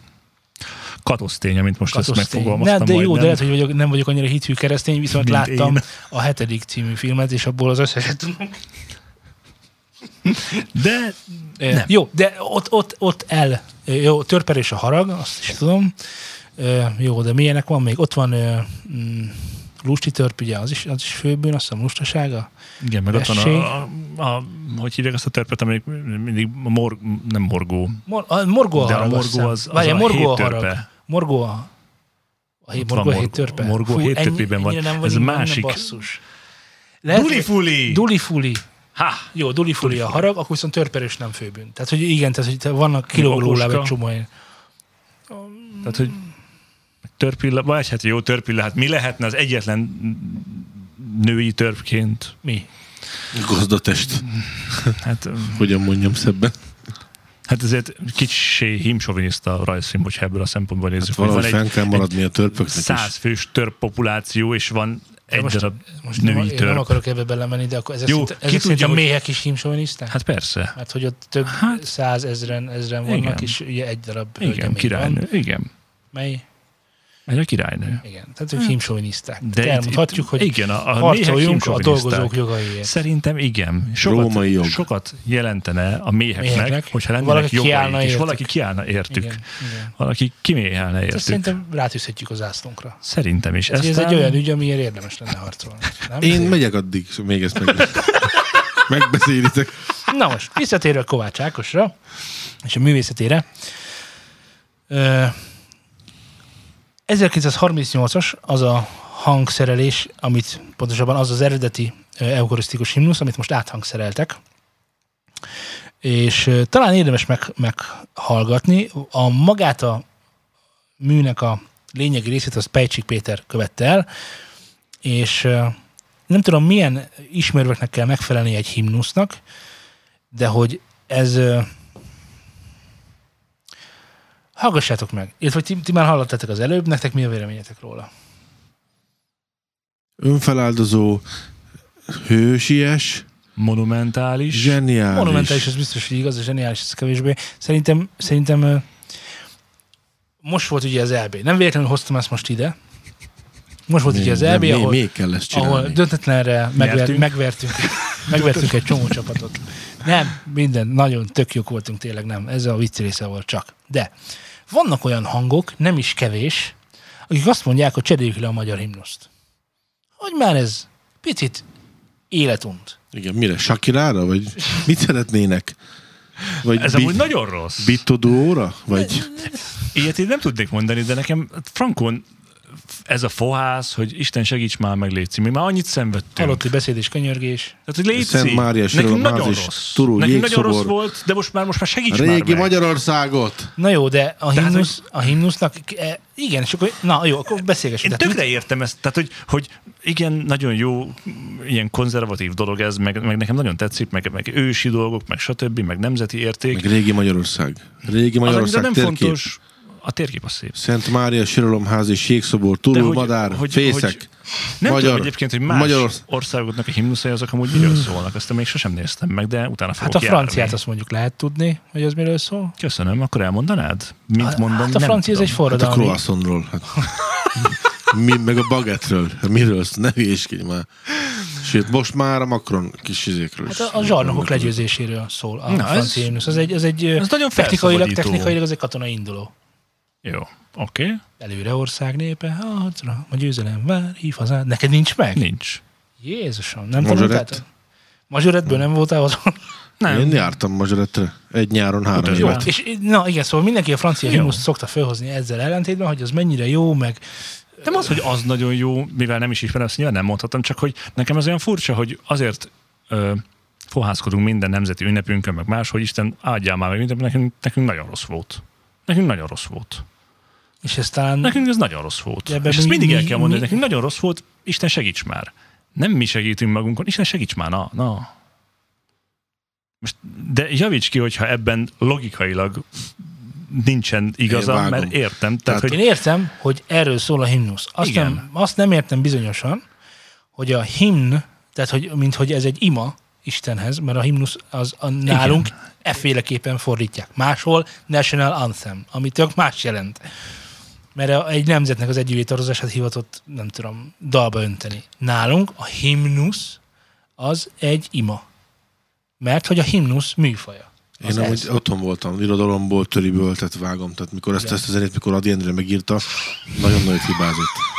katosztény, mint most ezt Katosztény. megfogalmaztam. Ne, de jó, de lehet, hogy vagyok, nem vagyok annyira hitű keresztény, viszont Mint láttam én. a hetedik című filmet, és abból az összeset tudom. De Nem. Nem. Jó, de ott, ott, ott el. Jó, törper és a harag, azt is tudom. Ö, Jó, de milyenek van még? Ott van mm, lusti törp, ugye, az is, az is főbűn, azt hiszem lustasága. igen, meg ott van a, a, a, hogy hívják azt a törpöt, amelyik mindig a mor, nem morgó, Mor, a morgó a de a harag, morgó az, az Várjál, a morgó a harag. törpe. Morgó a... A van morgó a hét morgó- törpe. morgó Fú, hét törpében van. Ez másik- basszus. Lehet, hogy- Dulifuli! Dulifuli. Ha! Jó, dulifuli a harag, akkor viszont törperős nem főbűn. Tehát, hogy igen, tehát, hogy vannak kilóg róla okoska. egy csomó ilyen. Tehát, hogy törpilla, vagy hát jó törpilla, hát mi lehetne az egyetlen női törpként? Mi? Gazdatest. Hát, Hogyan mondjam szebben. hát ezért kicsi himsoviniszta a rajzfilm, hogyha ebből a szempontból nézzük. Hát hogy valahogy van fenn kell maradni a törpöknek száz fős törp populáció, és van egy most- darab Most nem, női nem törp. akarok ebbe belemenni, de akkor ezek, Jó, ki ezek tudja, a méhek is himsoviniszták? Hát persze. Mert hogy ott több Hát- százezren ezren vannak, Igen. és ugye egy darab Igen, királynő. Igen. mely? Egy a királynő. Igen, tehát ők himsoviniszták. De De itt- elmondhatjuk, hogy igen, a, a harcoljunk a dolgozók jogaiért. Szerintem igen. Sokat, Római jog. sokat jelentene a méheknek, Méheknek. hogyha lennének Valaki jogaik, kiállna és valaki kiállna értük. Igen, igen. Valaki kiméhelne értük. Ezt szerintem rátűzhetjük az ászlónkra. Szerintem is. Ez, ez egy olyan ügy, amiért érdemes lenne harcolni. Nem? Én megyek addig, még ezt meg... megbeszélitek. Na most, visszatérve Kovács Ákosra, és a művészetére. Ö, 1938-as az a hangszerelés, amit pontosabban az az eredeti eukarisztikus himnusz, amit most áthangszereltek. És talán érdemes meg, meghallgatni. A magát a műnek a lényegi részét az Pejcsik Péter követte el, és nem tudom, milyen ismerveknek kell megfelelni egy himnusznak, de hogy ez... Hallgassátok meg. Illetve hogy ti, ti már hallottátok az előbb, nektek mi a véleményetek róla? Önfeláldozó, hősies, Monumentális. zseniális. Monumentális, ez biztos, hogy igaz, a zseniális, ez kevésbé. Szerintem, szerintem most volt ugye az EB. Nem véletlenül hoztam ezt most ide. Most volt ugye az EB, még, ahol, még kell ezt csinálni. ahol döntetlenre megver, megvertünk, megvertünk egy csomó csapatot. Nem, minden, nagyon tök jók voltunk tényleg, nem. Ez a vicc része volt csak. De vannak olyan hangok, nem is kevés, akik azt mondják, hogy cseréljük le a magyar himnuszt. Hogy már ez picit életunt. Igen, mire? Sakirára? Vagy mit szeretnének? Vagy Ez amúgy nagyon rossz. Bitodóra? Vagy Ilyet én nem tudnék mondani, de nekem frankon ez a fohász, hogy Isten segíts már meg, Léci. Mi már annyit szenvedtünk. Halotti beszéd és könyörgés. Tehát, hogy Léci, Szent Mária, nekünk nagyon rossz. Turul nekünk nagyon rossz volt, de most már, most már segíts a már régi meg. Magyarországot? Na jó, de a, De hát, himnusz, a himnusznak, e, igen, és akkor, na jó, akkor Én beszélgessünk. tökre értem ezt, tehát hogy, hogy igen, nagyon jó ilyen konzervatív dolog ez, meg, meg nekem nagyon tetszik, meg, meg ősi dolgok, meg stb., meg nemzeti érték. Meg régi Magyarország. Régi Az, Magyarország de nem térkép. fontos, a térkép az szép. Szent Mária, Siralomház és Jégszobor, Turul, hogy- Madár, hogy- Fészek. hogy- Nem Magyar- tudom egyébként, hogy más Magyar- országoknak a himnuszai azok amúgy miről szólnak, azt még sosem néztem meg, de utána fogok Hát a franciát járni. azt mondjuk lehet tudni, hogy az miről szól. Köszönöm, akkor elmondanád? Mint mondom, hát a francia ez egy Hát a forradalmi. croissantról. Hát. Mi, meg a bagetről. Hát Miről szól? Ne hülyéskedj már. Sőt, most már a Macron kis izékről. Hát a, a zsarnokok legyőzéséről szól a Na, ez- francia himnusz. Ez egy, ez egy ez nagyon technikailag, technikailag az egy katonai induló. Jó, oké. Okay. Előre ország népe, harcra, a győzelem vár, hív hazád. Neked nincs meg? Nincs. Jézusom, nem tanultál? Mazsoretből nem voltál otthon? Nem. Én jártam Mazsaretre. Egy nyáron három Utasd évet. És na igen, szóval mindenki a francia Jó. himnuszt szokta felhozni ezzel ellentétben, hogy az mennyire jó, meg Nem az, hogy az nagyon jó, mivel nem is ismerem, ezt nyilván nem mondhatom, csak hogy nekem ez olyan furcsa, hogy azért ö, fohászkodunk minden nemzeti ünnepünkön, meg más, hogy Isten áldjál már meg mindent, nekünk, nekünk nagyon rossz volt. Nekünk nagyon rossz volt. és ez talán... Nekünk ez nagyon rossz volt. De ebben És ezt mi- mindig el kell mondani, mi- nekünk nagyon rossz volt, Isten segíts már. Nem mi segítünk magunkon, Isten segíts már, na, na. Most, de javíts ki, hogyha ebben logikailag nincsen igaza, vágom. mert értem. Tehát, Tehát- hogy Én értem, hogy erről szól a himnusz. Azt, Igen. nem, azt nem értem bizonyosan, hogy a himn, tehát hogy, mint hogy ez egy ima Istenhez, mert a himnusz az a nálunk efféleképpen fordítják. Máshol National Anthem, ami tök más jelent. Mert egy nemzetnek az együvé tartozását hivatott, nem tudom, dalba önteni. Nálunk a himnusz az egy ima. mert hogy a himnusz műfaja. Az Én amúgy ez. otthon voltam, irodalomból, töriből, tehát vágom. Tehát mikor ezt, Igen. ezt a zenét, mikor Adi Endre megírta, nagyon nagyot hibázott.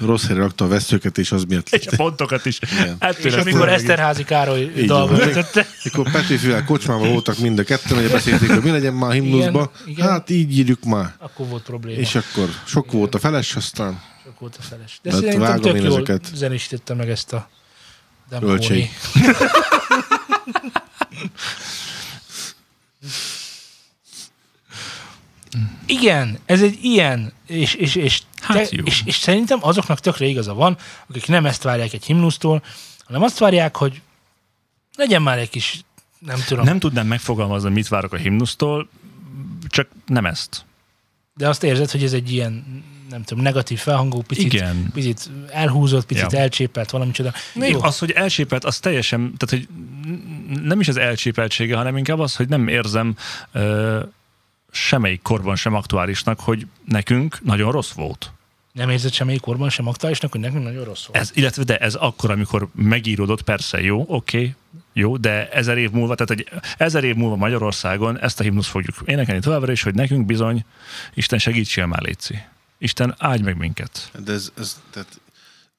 Rossz helyre rakta a veszőket, és az miatt És a pontokat is. Igen. Ettől És amikor Eszterházi Károly dalba van. ötötte, Mikor Petőfivel kocsmában voltak mind a ketten, hogy beszélték, hogy mi legyen már a himnuszba, Igen, igen. hát így írjuk már. akkor volt probléma. És akkor sok volt a feles, aztán Sok volt a feles. De Hát szerintem vágom tök én jól ezeket. zenésítette meg ezt a. Demkóni. Igen, ez egy ilyen, és, és, és, Hát jó. és, és szerintem azoknak tökre igaza van, akik nem ezt várják egy himnusztól, hanem azt várják, hogy legyen már egy kis, nem tudom, nem. Tudnám megfogalmazni, mit várok a himnusztól, csak nem ezt. de azt érzed, hogy ez egy ilyen, nem tudom, negatív felhangú, picit, Igen. picit elhúzott, picit Ja. elcsépelt, valami csoda. Még Jó. az, hogy elcsépelt, az teljesen, tehát hogy nem is az elcsépeltsége, hanem inkább az, hogy nem érzem ö, semmelyik korban sem aktuálisnak, hogy nekünk nagyon rossz volt. Nem érzed semmelyik korban sem aktuálisnak, hogy nekünk nagyon rossz volt. Ez, illetve de ez akkor, amikor megíródott, persze jó, oké, okay, jó, de ezer év múlva, tehát egy ezer év múlva Magyarországon ezt a himnusz fogjuk énekelni továbbra is, hogy nekünk bizony, Isten segítsél már, Léci. Isten áldj meg minket. De ez, ez tehát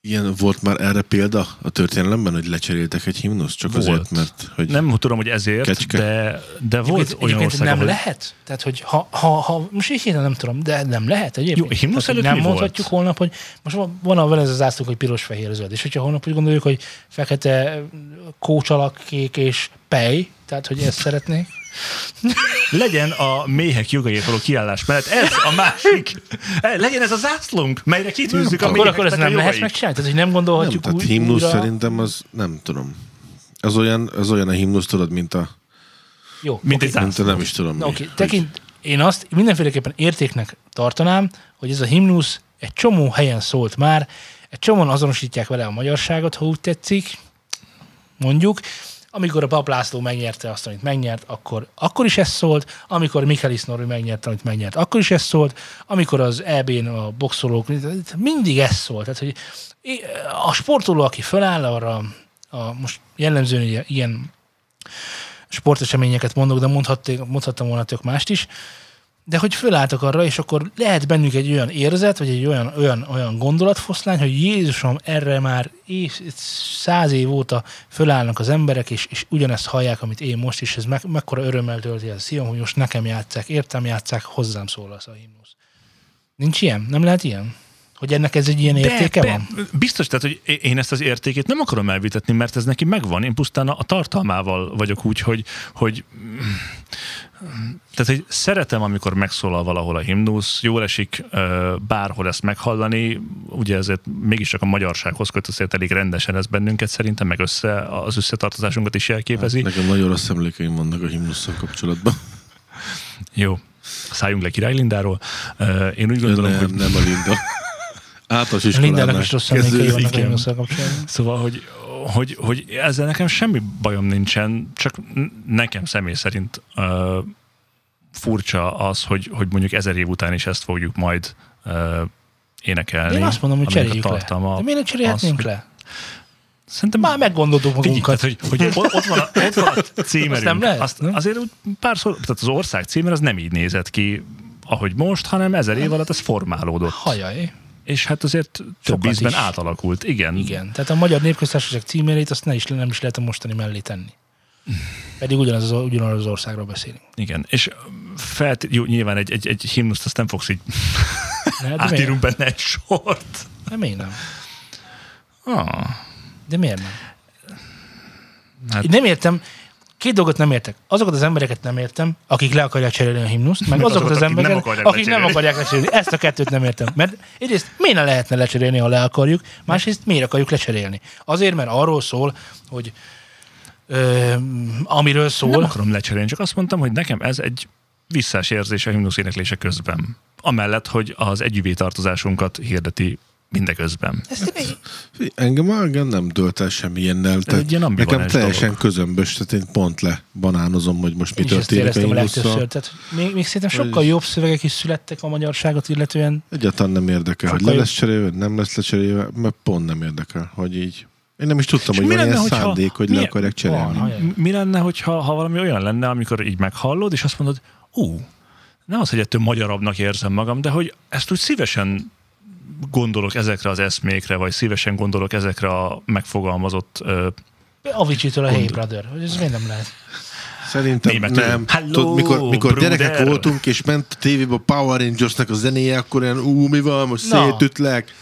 ilyen volt már erre példa a történelemben, hogy lecseréltek egy himnusz, csak Volt. azért, mert hogy Nem tudom, hogy ezért, Kecske. de, de volt Egyébként, olyan egyébként ország, nem ahol... lehet? Tehát, hogy ha, ha, ha most így nem tudom, de nem lehet egyébként. Jó, himnusz előtt nem mi mondhatjuk volt? holnap, hogy most van, van a ez az zászlók, hogy piros, fehér, zöld. És hogyha holnap úgy gondoljuk, hogy fekete, kócsalak, kék és pej, tehát, hogy ezt szeretnék. Legyen a méhek jogaiért való kiállás mellett ez a másik. Eh, Legyen ez a zászlónk, melyre kitűzzük a Akkor, akkor méheknek ezt a nem lehet megcsinálni? Tehát, hogy nem nem, gondolhatjuk tehát új, himnusz újra... szerintem az, nem tudom. Az olyan, az olyan a himnusz, tudod, mint a, Jó, Mint egy oké. mint a zászló. nem is tudom. Na, Oké, hogy- tekint, én azt mindenféleképpen értéknek tartanám, hogy ez a himnusz egy csomó helyen szólt már, egy csomóan azonosítják vele a magyarságot, ha úgy tetszik, mondjuk. Amikor a Pap László megnyerte azt, amit megnyert, akkor, akkor is ez szólt. Amikor Michaelis Norri megnyerte, amit megnyert, akkor is ez szólt. Amikor az EB-n a boxolók, mindig ez szólt. Tehát, hogy a sportoló, aki föláll arra, a, most jellemzően ilyen- sporteseményeket mondok, de mondhattam volna tök mást is, de hogy fölálltak arra, és akkor lehet bennük egy olyan érzet, vagy egy olyan, olyan, olyan gondolatfoszlány, hogy Jézusom, erre már év, száz év óta fölállnak az emberek, és, és ugyanezt hallják, amit én most is, ez me, mekkora örömmel tölti el szívom, hogy most nekem játszák, értem játszák, hozzám szól az a himnusz. Nincs ilyen? Nem lehet ilyen? Hogy ennek ez egy ilyen értéke de, van? Biztos, tehát, hogy én ezt az értékét nem akarom elvitetni, mert ez neki megvan. Én pusztán a tartalmával vagyok úgy, hogy, hogy tehát, hogy szeretem, amikor megszólal valahol a himnusz, jól esik bárhol ezt meghallani, ugye ezért mégiscsak a magyarsághoz köt, azért elég rendesen ez bennünket szerintem, meg össze, az összetartozásunkat is jelképezi. Nekem nagyon rossz emlékeim vannak a himnusszal kapcsolatban. Jó, szálljunk le Király Lindáról. Én úgy gondolom, nem, hogy nem a Linda. Általános Lindának iskolánál is rossz emlékei vannak himnusszal kapcsolatban. Szóval, hogy, hogy, hogy ezzel nekem semmi bajom nincsen, csak nekem személy szerint uh, furcsa az, hogy, hogy mondjuk ezer év után is ezt fogjuk majd uh, énekelni. Én azt mondom, hogy aminek a cseréljük le. tartalma De miért ne cserélhetnénk le? Szerintem Már meggondoltuk Figyelj, magunkat. tehát, hogy, hogy ott, ott, van a, ott van a címerünk. Azt nem lehet, Azt, nem? azért úgy párszor, tehát az ország címer az nem így nézett ki, ahogy most, hanem ezer év alatt ez formálódott. Hajaj. És hát azért több Sokat ízben is. átalakult. Igen. Igen. Tehát a Magyar Népköztársaság címérét azt ne is, nem is lehet a mostani mellé tenni. Pedig ugyanaz az, ugyanaz az országról beszélünk. Igen, és felt, jó, nyilván egy, egy, egy himnuszt azt nem fogsz így Ne, miért? átírunk benne egy sort. de miért nem? Ah, De miért nem? Hát- Én nem értem, két dolgot nem értek. Azokat az embereket nem értem, akik le akarják cserélni a himnuszt, meg Meg azokat az azokat, akik nem embereket, akarják akik nem akarják lecserélni. Ezt a kettőt nem értem. Mert egyrészt miért ne lehetne lecserélni, ha le akarjuk, másrészt miért akarjuk lecserélni? Azért, mert arról szól, hogy ö, amiről nem szól, akarom lecserélni, csak azt mondtam, hogy nekem ez egy visszás érzés a himnusz éneklése közben. Amellett, hogy az együvé tartozásunkat hirdeti mindeközben. Engem, engem nem dölt el semmi ilyennel. Tehát egy ilyen nekem teljesen dolog. közömbös, tehát én pont le banánozom, hogy most mi én történik a éreztem a legtöbbször. Tehát még, még szerintem sokkal Hogy- jobb szövegek is születtek a magyarságot illetően. Egyáltalán nem érdekel, hogy Sokkal le jobb. lesz cserélve, nem lesz lecserélve, mert pont nem érdekel, hogy így Én nem is tudtam, És hogy mi van ilyen lenne, hogyha- szándék, hogy le milyen- akarják cserélni. Van, Mi lenne, hogyha, ha valami olyan lenne, amikor így meghallod, és azt mondod, ú, nem az, hogy ettől magyarabbnak érzem magam, de hogy ezt úgy szívesen gondolok ezekre az eszmékre, vagy szívesen gondolok ezekre a megfogalmazott ö, Avicii-től a Hey Brother. Hogy ez miért nem lehet? Szerintem Németül. nem. Hello, Tudod, mikor, mikor gyerekek voltunk, és ment a tévébe a Power Rangersnek a zenéje, akkor ilyen, ú, mi van, most Na. szétütlek.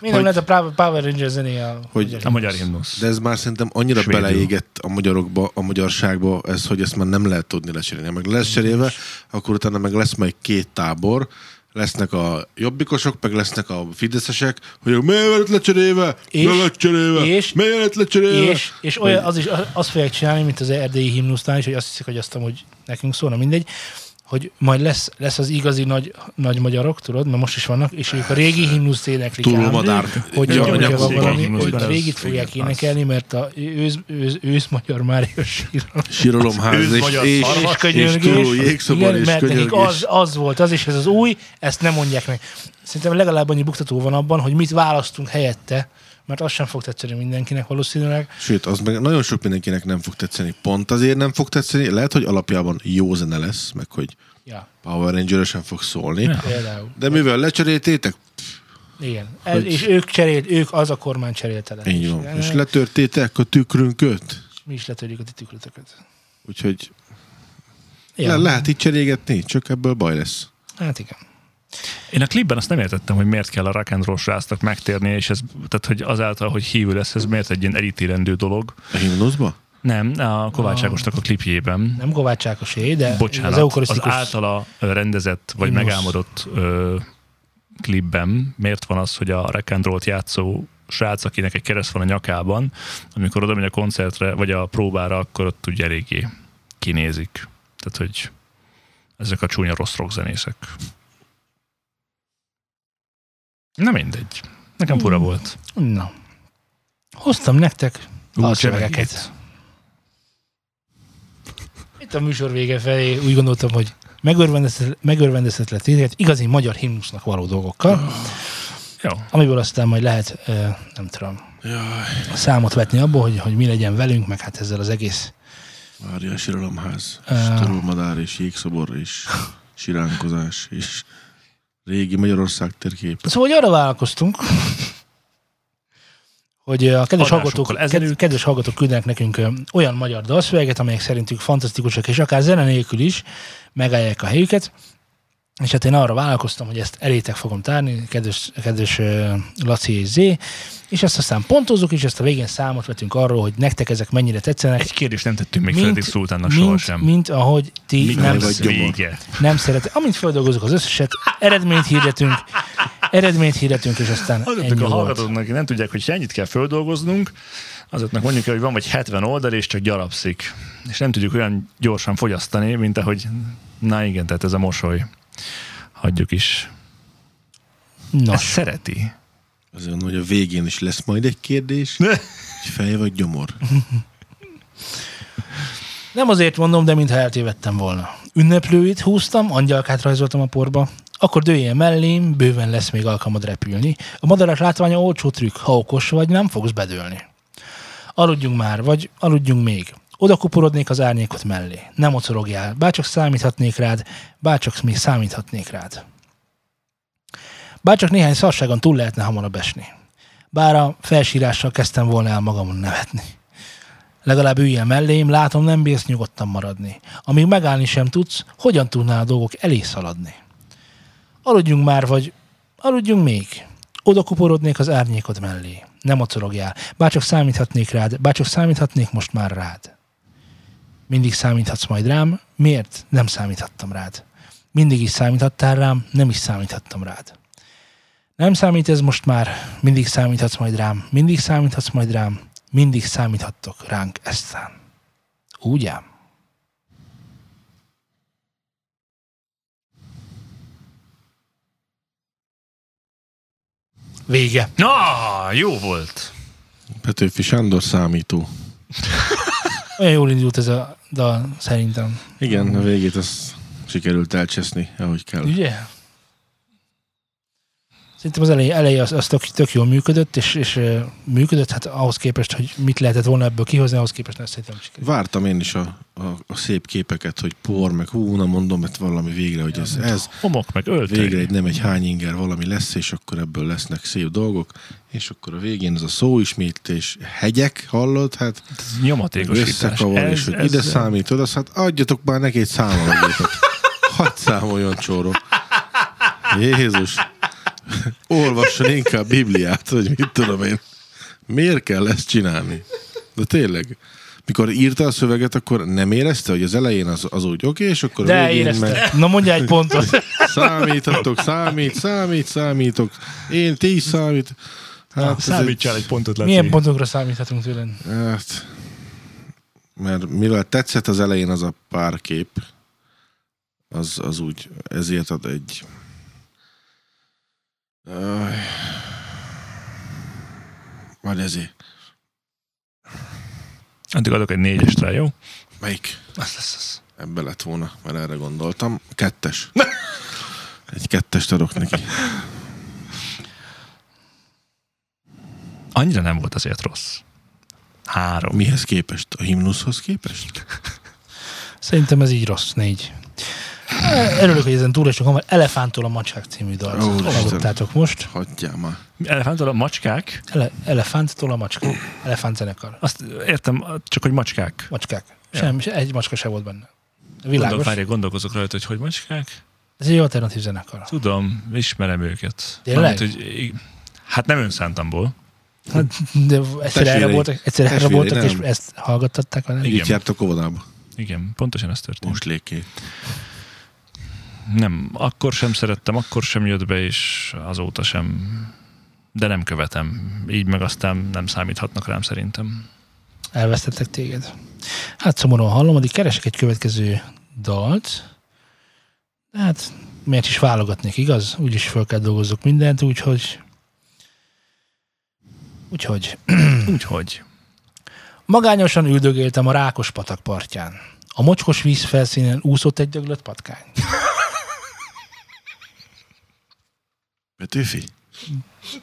Mi nem lehet a Power- Rangers zenéje? a- Hogy- a magyar himnusz. De ez már szerintem annyira Svédül. beleégett a magyarokba, a magyarságba, ez, hogy ezt már nem lehet tudni lecserélni. Ha Meg lesz cserélve, akkor utána meg lesz majd két tábor, lesznek a jobbikosok, meg lesznek a fideszesek, hogy miért lett lecserélve, És- miért lett lecserélve, és- miért lett lecserélve. És, és olyan, az is, azt fogják csinálni, mint az erdélyi himnusznál is, hogy azt hiszik, hogy azt hogy nekünk szólna mindegy, hogy majd lesz, lesz az igazi nagy, nagy magyarok, tudod, mert most is vannak, és ők a régi himnuszt éneklik Túl ám, madár. hogy Ja, ja, valami, hogy a régit fogják énekelni, mert a ősz, ősz, ősz magyar Márius Síralomház, és, magyar és, és, és könyörgés. Igen, és mert nekik az, az volt az, és ez az új, ezt nem mondják meg. Szerintem legalább annyi buktató van abban, hogy mit választunk helyette, mert az sem fog tetszeni mindenkinek valószínűleg. Sőt, az meg nagyon sok mindenkinek nem fog tetszeni. Pont azért nem fog tetszeni, lehet, hogy alapjában jó zene lesz, meg hogy Ja, Power ranger sem fog szólni. Ja. De mivel lecseréltétek, Igen. Ez, Hogy- És ők cserélt, ők az a kormány cserélte le. így van. És, És letörtétek a tükrünköt. Mi is letörjük a ti tükrötöket. Úgyhogy Ja. le, lehet itt cserélgetni, csak ebből baj lesz. Hát igen. Én a klipben azt nem értettem, hogy miért kell a rock and roll srácnak megtérni, és ez, tehát hogy azáltal, hogy hívő lesz, ez miért egy ilyen elítélendő dolog. A himnuszba? Nem, a Kovács. Ágosnak a klipjében. Nem Kovács Ákosé, de Bocsánat, az az, eukarisztikus... általa ö, rendezett, vagy Himnusz. megálmodott ö, klipben miért van az, hogy a rock and roll-t játszó srác, akinek egy kereszt van a nyakában, amikor oda megy a koncertre, vagy a próbára, akkor ott ugye eléggé kinézik. Tehát, hogy ezek a csúnya rossz rockzenészek. Na mindegy. Nekem fura Hmm. volt. Na. Hoztam nektek a szövegeket. Itt a műsor vége felé úgy gondoltam, hogy megörvendezhet- megörvendezhetlek titeket igazi magyar himnusznak való dolgokkal, Jó. amiből aztán majd lehet, nem tudom, Jaj, számot vetni abból, hogy, hogy mi legyen velünk, meg hát ezzel az egész várja a síralomház, Ah. és törölmadár, és jégszobor, és siránkozás, és régi Magyarország térkép. Szóval, hogy arra vállalkoztunk, hogy a kedves hallgatók, ezelőtt. ked, kedves hallgatók küldenek nekünk olyan magyar dalszövegeket, amelyek szerintük fantasztikusak, és akár zene nélkül is megállják a helyüket. És hát én arra vállalkoztam, hogy ezt elétek fogom tárni, kedves, kedves Laci és Zé, és ezt aztán pontozzuk, és ezt a végén számot vetünk arról, hogy nektek ezek mennyire tetszenek. Egy kérdést nem tettünk még Mint- Fredrik Szultánnak mint, sohasem. mint ahogy ti Mi nem, nem szeret. Amint feldolgozunk az összeset, eredményt hirdetünk, eredményt hirdetünk, és aztán Azoknak ennyi a hallgatóknak, akik nem tudják, hogy ennyit kell földolgoznunk, azoknak mondjuk hogy van vagy 70 oldal, és csak gyarapszik. És nem tudjuk olyan gyorsan fogyasztani, mint ahogy, na igen, tehát ez a mosoly. Hagyjuk is. Ezt Nos, szereti. Azért mondom, hogy a végén is lesz majd egy kérdés, hogy fej vagy gyomor. nem azért mondom, de mintha eltévedtem volna. Ünneplőit húztam, angyalkát rajzoltam a porba, akkor dőljél mellém, bőven lesz még alkalmad repülni. A madarak látványa olcsó trükk, ha okos vagy, nem fogsz bedőlni. Aludjunk már, vagy aludjunk még. Oda kuporodnék az árnyékot mellé. Nem mocorogjál, bárcsak számíthatnék rád, bárcsak még számíthatnék rád. Bárcsak néhány szarságon túl lehetne hamarabb esni. Bár a felsírással kezdtem volna el magamon nevetni. Legalább üljél mellém, látom, nem bírsz nyugodtan maradni. Amíg megállni sem tudsz, hogyan tudnál a dolgok elé szaladni? Aludjunk már, vagy aludjunk még. Oda kuporodnék az árnyékod mellé. Nem mocorogjál. Bárcsak számíthatnék rád, bárcsak számíthatnék most már rád. Mindig számíthatsz majd rám, miért nem számíthattam rád? Mindig is számíthattál rám, nem is számíthattam rád. Nem számít ez most már, mindig számíthatsz majd rám, mindig számíthatsz majd rám, mindig számíthattok ránk eztán. Úgy ám. Vége. Na, jó volt. Petőfi Sándor számító. Olyan jól indult ez a dal, szerintem. Igen, a végét azt sikerült elcseszni, ahogy kell. Ugye? Szerintem az eleje, eleje az, az tök, tök jól működött, és, és működött, hát ahhoz képest, hogy mit lehetett volna ebből kihozni, ahhoz képest nem szerintem sikerült. Vártam én is a, a, a szép képeket, hogy por, meg hú, na mondom, mert valami végre, hogy ez, ez Homok, meg öltöny. végre egy nem egy hány inger valami lesz, és akkor ebből lesznek szép dolgok, és akkor a végén ez a szóismétlés, hegyek, hallod? Hát Ez nyomatékosítás. és hogy ide számít, oda, hát adjatok már neki egy számológépet. Hadd számoljon csóró. Jézus. Olvasson inkább Bibliát, vagy mit tudom én. Miért kell ezt csinálni? De tényleg. Mikor írta a szöveget, akkor nem érezte, hogy az elején az, az úgy oké, és akkor De végén érezte. meg Na mondja egy pontot. számíthatok, számít, számít, számítok. Én, ti is számít. Hát, egy- Számítsál egy pontot, Laci. Milyen pontokra számíthatunk tőled? Hát, mert mivel tetszett az elején az a pár kép, az, az úgy, ezért ad egy... Majd ezért. Addig adok egy négyest rá, jó? Melyik? Az lesz az. Ebbe lett volna, mert erre gondoltam. Kettes. Egy kettest adok neki. Annyira nem volt azért rossz. Három. Mihez képest? A himnuszhoz képest? Szerintem ez így rossz, négy. Örülök, hogy ezen túlesünk, mert Elefántól a Macskák című dalt. Hallottátok most. Hagyjál már. Elefántól a macskák, Ele- Elefánttól a Macskák. Elefánt zenekar. azt értem, csak hogy macskák. Macskák. Ja. Sem, se- egy macska se volt benne. Gondol, Világos. várj, gondolkozok rajta, hogy hogy macskák. Ez egy alternatív zenekar. Tudom, ismerem őket. Tényleg? Mármint, hogy, hát nem önszántamból. Hát, de egyszer erre voltak, egyszer erre voltak, és ezt hallgattatták? Igen. Így jártak óvodába. Igen, pontosan ez történt. Most léké. Nem, akkor sem szerettem, akkor sem jött be, és azóta sem. De nem követem. Így meg aztán nem számíthatnak rám szerintem. Elvesztettek téged. Hát szomorúan hallom, addig keresek egy következő dalt. De Hát miért is válogatnék, igaz? Úgyis fel kell dolgozzuk mindent, úgyhogy... Úgyhogy Úgyhogy. magányosan üldögéltem a Rákos patak partján. A mocskos víz felszínen úszott egy döglött patkány. Petőfi?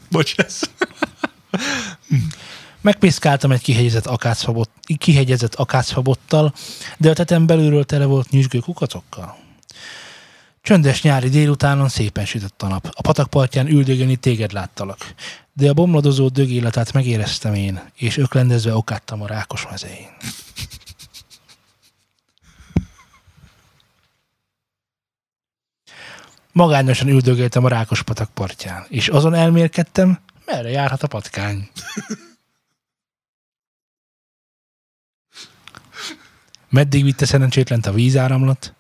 Bocs, ez. Megpiszkáltam egy kihegyezett akácfabot, kihegyezett akácfabottal, de a tetem belülről tele volt nyüzsgő kukatokkal. Csöndes nyári délutánon szépen sütött a nap. A patakpartján üldögélni téged láttalak. De a bomladozó dögéletát megéreztem én, és öklendezve okáttam a rákos mezején. Magányosan üldögéltem a rákos patak partján, és azon elmérkedtem, merre járhat a patkány. Meddig vitte szerencsétlent a vízáramlat?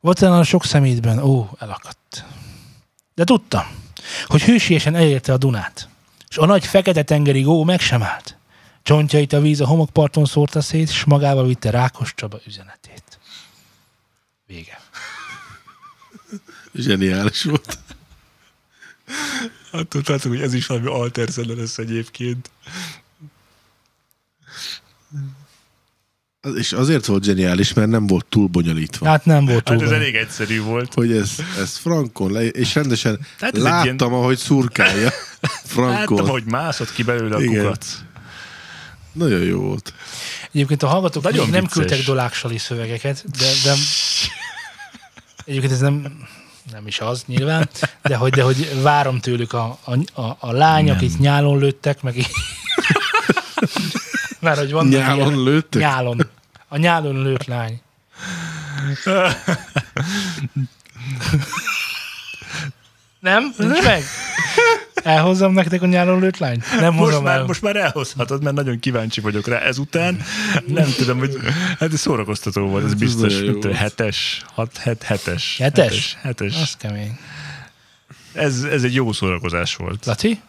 Volt a sok szemétben, ó, elakadt. De tudtam, hogy hősiesen elérte a Dunát, és a nagy fekete tengeri gó meg sem állt. Csontjait a víz a homokparton szórta szét, és magával vitte Rákos Csaba üzenetét. Vége. Zseniális volt. Hát tudtátok, hogy ez is valami alter zene lesz egyébként. És azért volt zseniális, mert nem volt túl bonyolítva. Hát nem volt túl. Hát ez elég egyszerű volt. Hogy ez, ez frankon le, és rendesen Tehát ez láttam, ilyen- ahogy szurkálja frankon. Láttam, hogy mászott ki belőle a Igen. kukac. Nagyon jó volt. Egyébként a hallgatók Nagyon nem vicces. küldtek doláksali szövegeket, de, de egyébként ez nem, nem is az nyilván, de hogy, de hogy várom tőlük a, a, a, a lány, Nem. akit nyálon lőttek, meg így. Már hogy vannak Nyálon ilyenek. lőttek? Nyálon. A nyálon lőtt lány. Nem? Nincs meg? Elhozzam nektek a nyálon lőtt lányt? Nem Most hozom már, el. most már elhozhatod, mert nagyon kíváncsi vagyok rá ezután. Nem tudom, hogy hát ez szórakoztató volt, ez Ez biztos. volt. hetes, hat, het, hetes. Hetes? Hetes. Az kemény. Ez, ez egy jó szórakozás volt. Laci?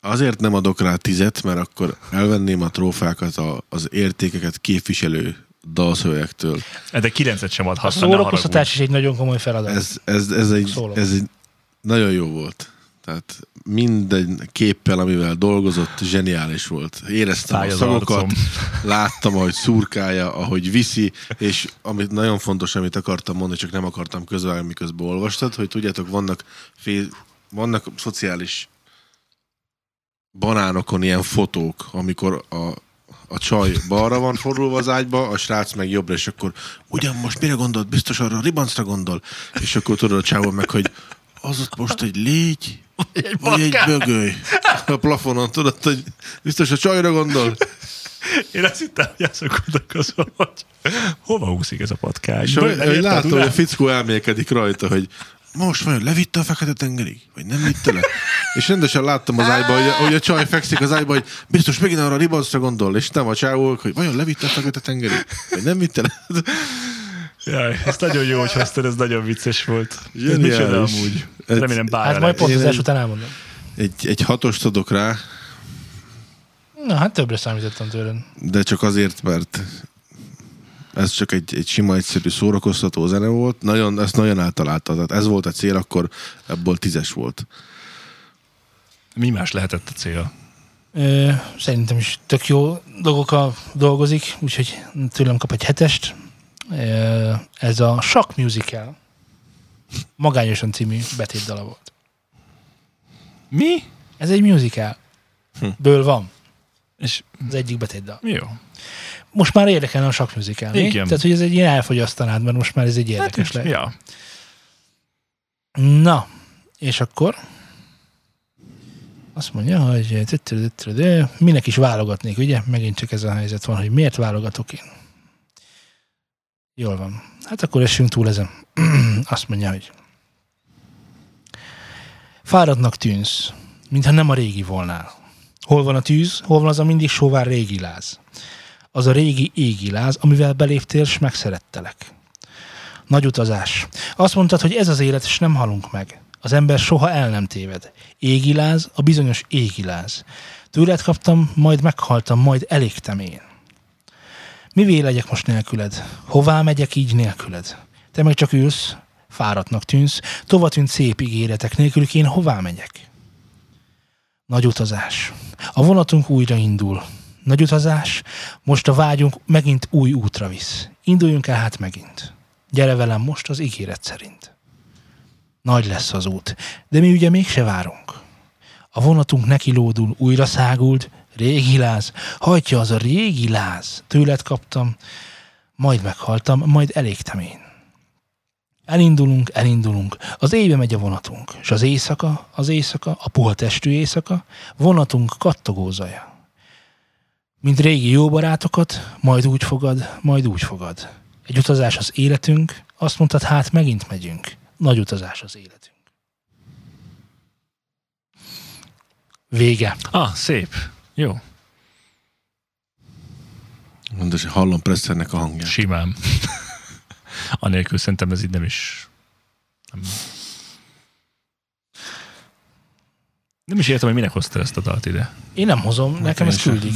Azért nem adok rá tizet, mert akkor elvenném a trófákat a, az értékeket képviselő dalszövegektől. De kilencet sem A adhatsz, ne szórakoztatás is egy nagyon komoly feladat. Ez, ez, ez, egy, ez egy nagyon jó volt. Tehát minden képpel, amivel dolgozott, zseniális volt. Éreztem Fáj a szagokat, láttam, ahogy szurkálja, ahogy viszi, és amit nagyon fontos, amit akartam mondani, csak nem akartam közvágni, miközben olvastad, hogy tudjátok, vannak fél, vannak szociális banánokon ilyen fotók, amikor a, a csaj balra van fordulva az ágyba, a srác meg jobbra, és akkor ugyan most mire gondolt? Biztos arra a ribancra gondol. És akkor tudod a csávon meg, hogy az ott most egy légy, Egy vagy egy bögöly. A plafonon, tudod, hogy biztos a csajra gondol. Én azt hittem, hogy azon gondolkozom, hogy hova úszik ez a patkány. És ahogy, ahogy látom, hogy a fickó elmélkedik rajta, hogy most vajon levitte a fekete tengerig? Vagy nem vitte le? És rendesen láttam az ágyba, hogy a, hogy a csaj fekszik az ágyba, hogy biztos megint arra a ribancra gondol, és nem a csávók, hogy vajon levitte a fekete tengerig? Vagy nem vitte le? Jaj, ez nagyon jó, hogy hoztad, ez nagyon vicces volt. Ez micsoda amúgy. Ez- Remélem bár Hát majd pont Én az egy- első után elmondom. Egy, egy hatost adok rá, Na, hát többre számítottam tőled. de csak azért, mert ez csak egy, egy sima, egyszerű szórakoztató zene volt. Nagyon, ezt nagyon általálta. Tehát ez volt a cél, akkor ebből tízes volt. Mi más lehetett a cél? Ö, szerintem is tök jó dolgokkal dolgozik, úgyhogy tőlem kap egy hetest. Ez a Shock Musical Magányosan című betétdala volt. Mi? Ez egy musical. Hm. Ből van. És Az egyik betétdal. jó. Most már érdekelne a Shock Musical. mi? Igen. Tehát, hogy ez egy ilyen elfogyasztanád, mert most már ez egy érdekes Hát, lehet. ja. Na, és akkor azt mondja, hogy minek is válogatnék, ugye? Megint csak ez a helyzet van, hogy miért válogatok én. Jól van. Hát akkor essünk túl ezen. azt mondja, hogy fáradtnak tűnsz, mintha nem a régi volnál. Hol van a tűz, hol van az a mindig sóvár régi láz? Az a régi égi láz, amivel beléptél, s megszerettelek. Nagy utazás. Azt mondtad, hogy ez az élet, és nem halunk meg. Az ember soha el nem téved. Égiláz, a bizonyos égiláz. Tőled kaptam, majd meghaltam, majd elégtem én. Mivé legyek most nélküled? Hová megyek így nélküled? Te meg csak ülsz, fáradtnak tűnsz, tova tűnt szép ígéretek nélkülük én hová megyek? Nagy utazás. A vonatunk újra indul. Nagy utazás, most a vágyunk megint új útra visz. Induljunk el hát megint. Gyere velem most az ígéret szerint. Nagy lesz az út, de mi ugye mégse várunk. A vonatunk neki lódul, újra száguld, régi láz, hajtja az a régi láz, tőled kaptam, majd meghaltam, majd elégtem én. Elindulunk, elindulunk, az éjbe megy a vonatunk, és az éjszaka, az éjszaka, a puha testű éjszaka, vonatunk kattogó zaja. Mint régi jó barátokat, majd úgy fogad, majd úgy fogad. Egy utazás az életünk, azt mondtad, hát megint megyünk. Nagy utazás az életünk. Vége. Ah, szép. Jó. Mondod, hogy hallom Prestonnek a hangját. Simán. Anélkül szerintem ez így nem is... Nem, nem is értem, hogy minek hozta ezt a dalt ide. Én nem hozom, nekem én ezt sem. küldik.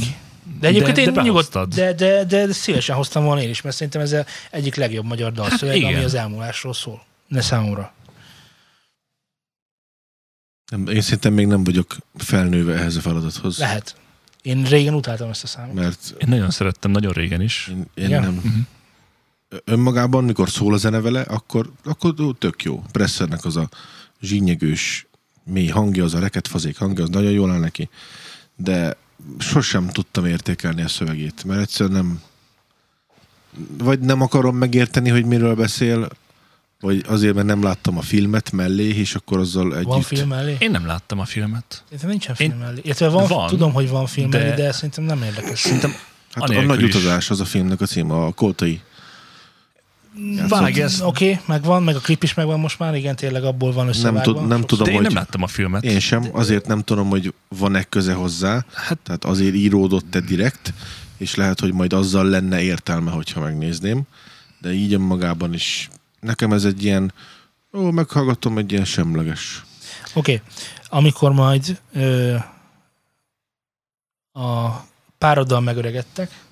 De egyébként De- én de nyugodt, de, de, de, de, szívesen hoztam volna én is, mert szerintem ez egyik legjobb magyar dalszöveg, Hát ami igen. az elmúlásról szól. Ne számomra. Nem, én szerintem még nem vagyok felnőve ehhez a feladathoz. Lehet. Én régen utáltam ezt a számot. Mert Én nagyon szerettem, nagyon régen is. én, én Igen? nem... Mhm. Önmagában, mikor szól a zene vele, akkor, akkor tök jó. Pressernek az a zsínyegős mély hangja, az a reketfazék hangja, az nagyon jól áll neki. De sosem tudtam értékelni a szövegét, mert egyszerűen nem... Vagy nem akarom megérteni, hogy miről beszél, vagy azért, mert nem láttam a filmet mellé, és akkor azzal együtt... Van film mellé? Én nem láttam a filmet. Szerintem nincsen Én- film mellé. Illetve van, Van, tudom, hogy van film de- mellé, de szerintem nem érdekes. Szerintem Hát a nagy is. utazás az a filmnek a címe, a Koltai. Vág ez. Oké, okay, megvan, meg a klip is megvan most már, igen, tényleg abból van Nem, összevágva. tud, nem tudom, De én hogy... nem láttam a filmet. Én sem, azért nem tudom, hogy van-e köze hozzá, Hát tehát azért íródott-e direkt, és lehet, hogy majd azzal lenne értelme, hogyha megnézném, de így önmagában is nekem ez egy ilyen, ó, meghallgatom, egy ilyen semleges. Oké, okay. amikor majd ö, a pároddal megöregedtek,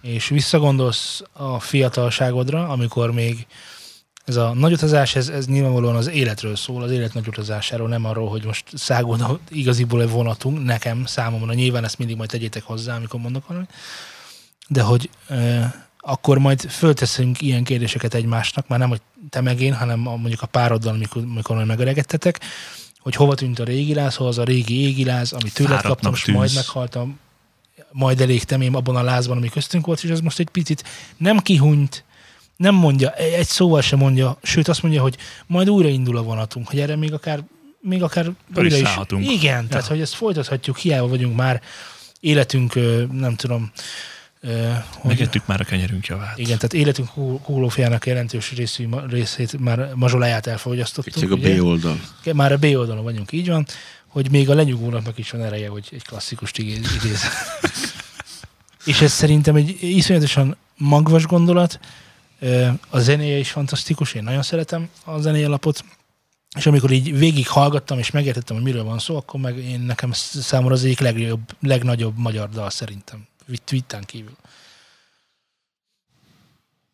és visszagondolsz a fiatalságodra, amikor még ez a nagy utazás, ez, ez nyilvánvalóan az életről szól, az élet nagy utazásáról, nem arról, hogy most száguld a- igaziból egy vonatunk, nekem, számomra, nyilván ezt mindig majd tegyétek hozzá, amikor mondok valamit, de hogy ö, akkor majd fölteszünk ilyen kérdéseket egymásnak, már nem, hogy te meg én, hanem a, mondjuk a pároddal, amikor, amikor megöregedtetek, hogy hova tűnt a régi láz, hol az a régi égiláz, ami tőled Fáradtnak kaptam, és majd meghaltam, majd elégtem én abban a lázban, ami köztünk volt, és ez most egy picit nem kihunyt, nem mondja, egy szóval sem mondja, sőt azt mondja, hogy majd újraindul a vonatunk, hogy erre még akár, még akár is is. Igen, Ja. tehát hogy ezt folytathatjuk, hiába vagyunk már életünk, nem tudom, hogy, Megettük már a kenyerünk javát. igen, tehát életünk húlófjának jelentős részű, részét már mazsoláját elfogyasztottuk. Csak a B oldal. Már a B oldalon vagyunk, így van, hogy még a lenyugónak is van ereje, hogy egy klasszikust idéz. És ez szerintem egy iszonyatosan magvas gondolat. A zenéje is fantasztikus, én nagyon szeretem a zenei alapot. És amikor így végig hallgattam és megértettem, hogy miről van szó, akkor meg én nekem számomra az egyik legjobb, legnagyobb magyar dal szerintem. Vit- Vittán kívül.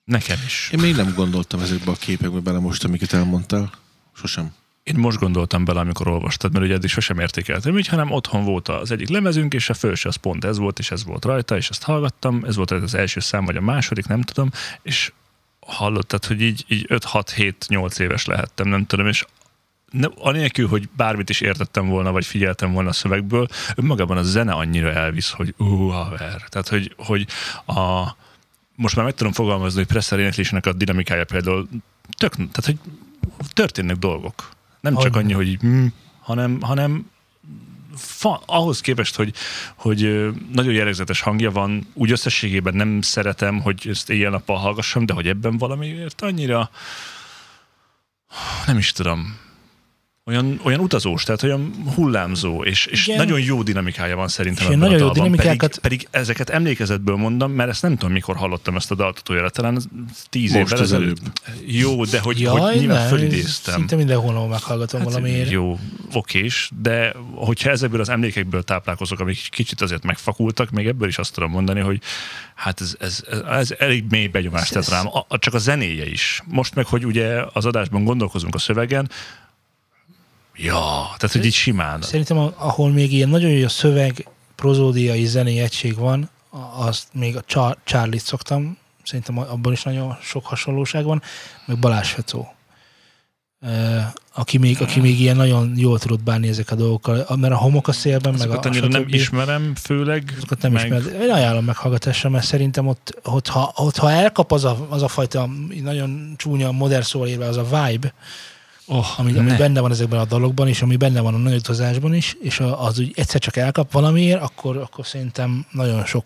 Nekem is. Én még nem gondoltam ezekbe a képekbe bele most, amiket elmondtál. Sosem. Én most gondoltam bele, amikor olvastad, mert ugye eddig sosem értékeltem így, hanem otthon volt az egyik lemezünk, és a felső az pont ez volt, és ez volt rajta, és ezt hallgattam, ez volt az első szám, vagy a második, nem tudom, és hallottad, hogy így, így 5-6-7-8 éves lehettem, nem tudom, és ne, anélkül, hogy bármit is értettem volna, vagy figyeltem volna a szövegből, önmagában a zene annyira elvisz, hogy ú, haver. Tehát, hogy, hogy a, most már meg tudom fogalmazni, hogy Presser éneklésének a dinamikája például tök, tehát, hogy történnek dolgok. Nem csak annyi, hogy mm, hanem, hanem fa, ahhoz képest, hogy, hogy nagyon jellegzetes hangja van, úgy összességében nem szeretem, hogy ezt éjjel-nappal hallgassam, de hogy ebben valamiért annyira nem is tudom, olyan, olyan utazós, tehát olyan hullámzó, és, és Igen. nagyon jó dinamikája van szerintem ebben nagyon a jó dalban, dinamikákat- pedig, pedig ezeket emlékezetből mondom, mert ezt nem tudom, mikor hallottam ezt a dalt utoljára, talán ez tíz Most évvel ezelőtt. Jó, de hogy, hogy nyilván fölidéztem. Szinte mindenhol meghallgatom hát, valamiért. Jó, okés, de hogyha ezekből az emlékekből táplálkozok, amik kicsit azért megfakultak, még ebből is azt tudom mondani, hogy hát ez, ez, ez, ez elég mély benyomást tett rám. A, a, csak a zenéje is. Most meg, hogy ugye az adásban gondolkozunk a szövegen, ja, tehát hogy így simán. Szerintem ahol még ilyen nagyon jó szöveg, prozódiai zenei egység van, azt még a Char- Charlie-t szoktam, szerintem abban is nagyon sok hasonlóság van, meg Balázs Fecó. Aki még, aki még ilyen nagyon jól tudott bánni ezek a dolgokkal, mert a homok a szélben, meg a, annyira nem ismerem, főleg. Azokat nem meg- ismered. Én ajánlom meghallgatásra, mert szerintem ott, ott, ha, ott, ha elkap az a, az a fajta nagyon csúnya modern szóval érve, az a vibe, Oh, ami, ami benne van ezekben a dalokban, és ami benne van a nagy utazásban is, és az úgy egyszer csak elkap valamiért, akkor, akkor szerintem nagyon sok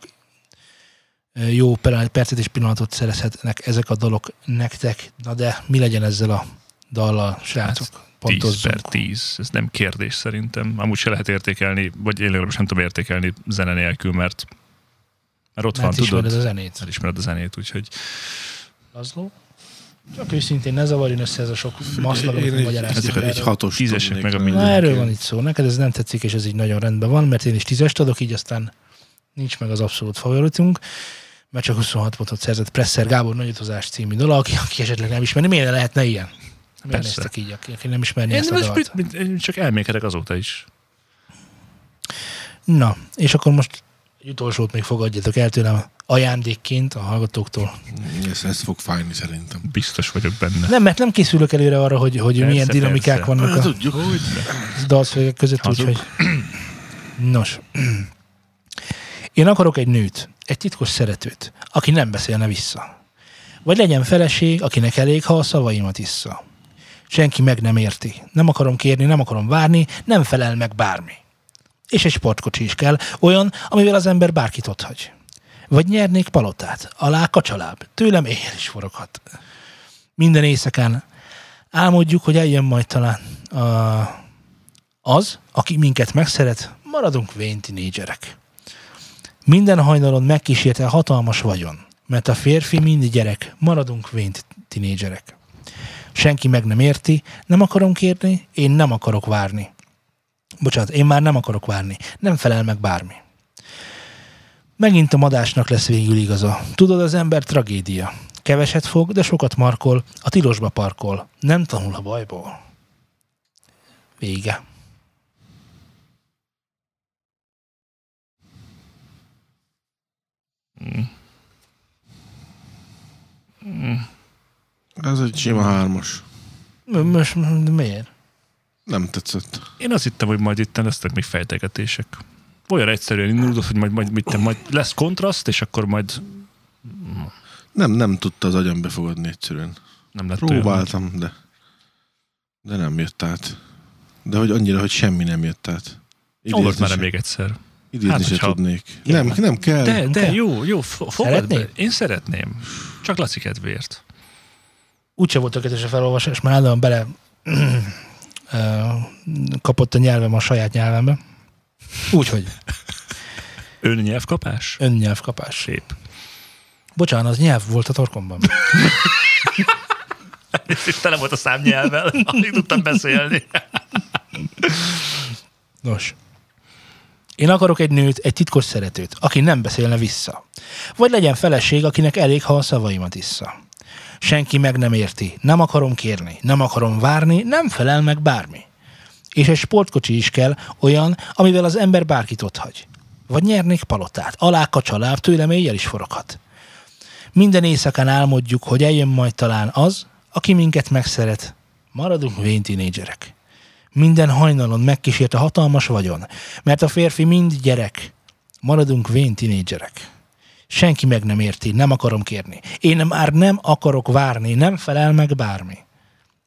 jó per- percet és pillanatot szerezhetnek ezek a dalok nektek. Na de mi legyen ezzel a dallal, srácok? 10 Pontozzunk. per 10, ez nem kérdés szerintem. Amúgy se lehet értékelni, vagy én legalábbis nem tudom értékelni zene nélkül, mert, mert ott Mert van, tudod, ismered a zenét. elismered a zenét, úgyhogy Lazló? Csak őszintén ne zavarjon össze ez a sok maszlag, Én amit egy, hatos Tízesek meg a rá. minden. Na, erről Mindenki. van itt szó. Neked ez nem tetszik, és ez így nagyon rendben van, mert én is tízest adok, így aztán nincs meg az abszolút favoritunk, mert csak 26 pontot szerzett Presser Gábor Nagyutazás című dal, aki, aki esetleg nem ismeri. Miért ne lehetne ilyen? Miért Persze. néztek így, aki, aki nem ismerné én, ezt a most, dalt? én csak elmékedek azóta is. Na, és akkor most egy utolsót még fogadjatok el tőlem ajándékként a hallgatóktól. Ez, ez fog fájni szerintem. Biztos vagyok benne. Nem, mert nem készülök előre arra, hogy, hogy Persze, milyen dinamikák persze. vannak a Tudjuk. dalszövegek között, úgyhogy... Nos. Én akarok egy nőt, egy titkos szeretőt, aki nem beszélne vissza. Vagy legyen feleség, akinek elég, ha a szavaimat issza. Senki meg nem érti. Nem akarom kérni, nem akarom várni, nem felel meg bármi. És egy sportkocsi is kell, olyan, amivel az ember bárkit otthagy. Vagy nyernék palotát, alá kacsaláb, tőlem éjjel is foroghat. Minden éjszakán álmodjuk, hogy eljön majd talán a, az, aki minket megszeret, maradunk vén tinédzserek. Minden hajnalon megkísérte hatalmas vagyon, mert a férfi mindig gyerek, maradunk vén tinédzserek. Senki meg nem érti, nem akarom kérni, én nem akarok várni. Bocsánat, én már nem akarok várni, nem felel meg bármi. Megint a madásnak lesz végül igaza. Tudod, az ember tragédia. Keveset fog, de sokat markol, a tilosba parkol. Nem tanul a bajból. Vége. Ez egy sima hármas. Most miért? Nem tetszett. Én azt hittem, hogy majd itt lesznek még fejtegetések. Olyan egyszerűen indult, hogy majd, majd, majd, majd lesz kontraszt, és akkor majd Nem, nem tudta az agyam befogadni egyszerűen. nem lett olyan. Próbáltam, de, de nem jött át. De hogy annyira, hogy semmi nem jött át. Olvasd már még egyszer. Idézni Hát, se hogyha- tudnék. Nem, nem kell. De, de kell? jó, jó, fo- fogad be. Én szeretném. Csak Laci kedvéért. Úgyse volt tökéletes a felolvasás, már állandóan bele kapott a nyelvem a saját nyelvembe. Úgyhogy Önnyelvkapás? önnyelvkapás. Szép. Bocsánat, az nyelv volt a torkomban. És tele volt a számnyelvvel, alig tudtam beszélni. Nos. Én akarok egy nőt, egy titkos szeretőt, aki nem beszélne vissza. Vagy legyen feleség, akinek elég, ha a szavaimat issza. Senki meg nem érti, nem akarom kérni, nem akarom várni, nem felel meg bármi. És egy sportkocsi is kell, olyan, amivel az ember bárkit otthagy. Vagy nyernék palotát, alá kacsaláb, tőlem éjjel is foroghat. Minden éjszakán álmodjuk, hogy eljön majd talán az, aki minket megszeret. Maradunk vén tínédzserek. Minden hajnalon megkísért a hatalmas vagyon, mert a férfi mind gyerek. Maradunk vén tinédzserek. Senki meg nem érti, nem akarom kérni. Én már nem akarok várni, nem felel meg bármi.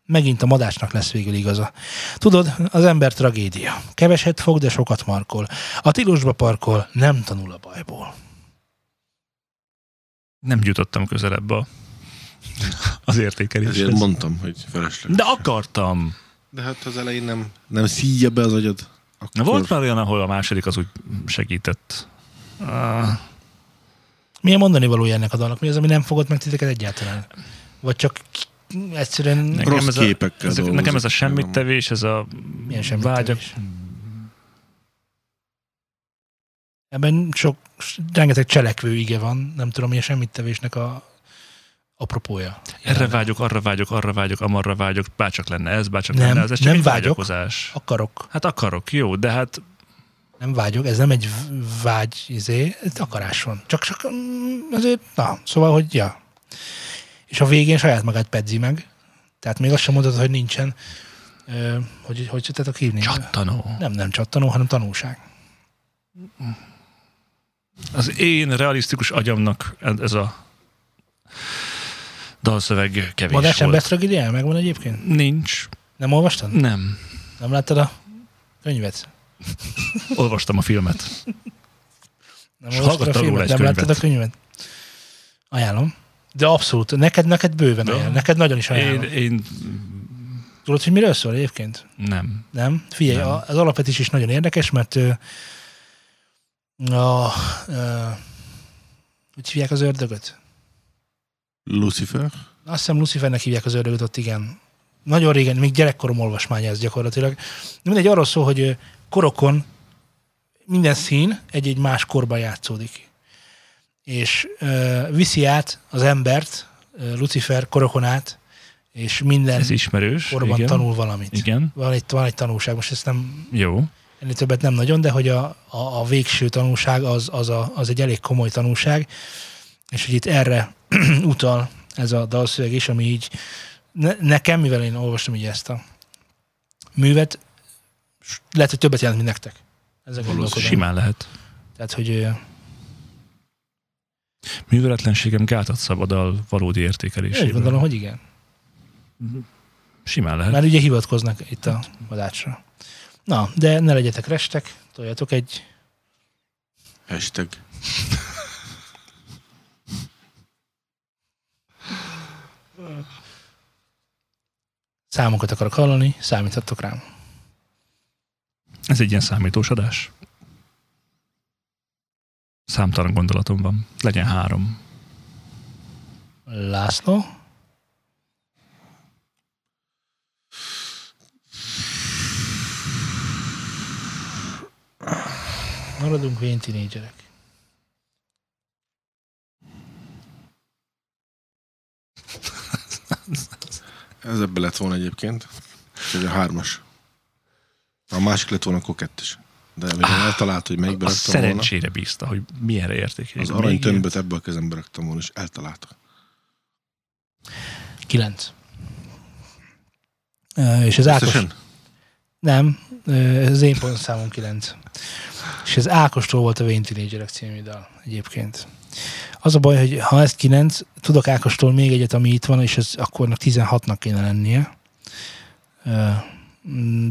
Megint a madácsnak lesz végül igaza. Tudod, az ember tragédia. Keveset fog, de sokat markol. A tilosba parkol, nem tanul a bajból. Nem jutottam közelebb a, az Ezért értékeléshez. mondtam, hogy felesleg. De akartam. De hát az elején nem, nem szíja be az agyad. Akkor... Na, volt már olyan, ahol a második az úgy segített. Uh, Milyen mondani valója ennek a dalnak? Mi az, ami nem fogott meg titeket egyáltalán? Vagy csak egyszerűen... nekem Rossz ez a, képekkel ez nekem ez a semmit tevés, ez a Milyen semmit vágyak. tevés? Ebben sok, rengeteg cselekvő ige van, nem tudom, mi a semmit tevésnek a apropója. Erre vágyok, arra vágyok, arra vágyok, amarra vágyok, bárcsak lenne ez, bárcsak Nem, lenne ez. Ez csak nem egy vágyok. vágyakozás. Akarok. Hát akarok, jó, de hát Nem vágyok, ez nem egy vágy, izé, ez akarás van. Csak, csak mm, azért, na, szóval, hogy ja. És a végén saját magát pedzi meg. Tehát még azt sem mondod, hogy nincsen, ö, hogy, hogy tudtátok hívni? csattanó. Nem, nem csattanó, hanem tanulság. Az én realisztikus agyamnak ez a dalszöveg kevés volt. ember tragédiája megvan egyébként? Nincs. Nem olvastad? Nem. Nem láttad a könyvet? Olvastam a filmet. Nem És hallgattam róla filmet? egy Nem láttad könyvet. a könyvet? Ajánlom. De abszolút. Neked, neked bőven De- ajánlom. Neked nagyon is ajánlom. Én, én Tudod, hogy miről szól egyébként? nem. Nem? Figyelj, Nem. A, az alapvetés is nagyon érdekes, mert ö, a, ö, hogy hívják az ördögöt? Lucifer? Azt hiszem Lucifernek hívják az ördögöt ott, igen. Nagyon régen, még gyerekkorom olvasmánya ez gyakorlatilag. De mindegy, arról szól, hogy korokon minden szín egy-egy más korban játszódik. És ö, viszi át az embert, ö, Lucifer korokon át, és minden Ez ismerős. korban igen. tanul valamit. Igen. Van egy, van egy tanulság, most ezt nem Jó. ennél többet nem nagyon, de hogy a, a, a végső tanulság az, az, a, az egy elég komoly tanulság, és hogy itt erre utal ez a dalszöveg is, ami így ne, nekem, mivel én olvastam így ezt a művet, lehet, hogy többet jelent, mint nektek. Ezzel gondolkodom. Simán lehet. Tehát, hogy Műveletlenségem gátat szabad a valódi én úgy értékelésében. gondolom, hogy igen. Simán lehet. Mert ugye hivatkoznak itt a vadácsra. Na, de ne legyetek restek, toljatok egy Hashtag. számokat akarok hallani, számíthatok rám. Ez egy ilyen számítós adás. Számtalan gondolatom van. Legyen három. László. Maradunk vén tínédzserek. Ez ebbe lett volna egyébként. Ez a hármas. A másik lett volna akkor kettes. De mivel eltalált, hogy melyikbe A raktam volna, szerencsére bízta, hogy milyenre értékelik. az aranytömböt ebbe a kezembe raktam volna, és eltalálta. Kilenc. És az Ákos? Nem, ö, az én pontszámom 9. És ez Ákostól volt a Wayne Teenagerek című dal egyébként. Az a baj, hogy ha ez 9, tudok Ákostól még egyet, ami itt van, és ez akkornak 16-nak kéne lennie.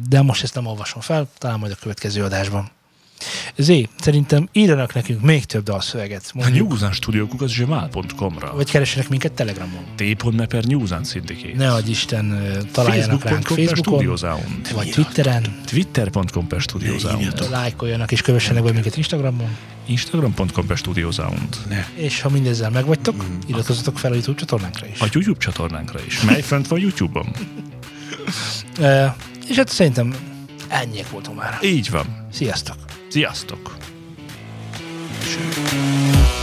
De most ezt nem olvasom fel, talán majd a következő adásban. Zé, szerintem írjanak nekünk még több dalszöveget. A Mondjuk, Newsan stúdiókukat zsomál.com-ra. vagy keressenek minket Telegramon. t.me Newsan Syndicate. Ne adj Isten, találjanak ránk Facebook.com per Facebookon, vagy Twitteren, Twitter.com per Studiosound. lájkoljanak és kövessenek be minket Instagramon. Instagram.com per Studiosound. És ha mindezzel megvagytok, Mm. iratkozzatok fel a YouTube csatornánkra is. A YouTube csatornánkra is, mely fent van YouTube-on. És hát szerintem ennyiek voltunk már. Így van. Sziasztok! Sziasztok! Sőt.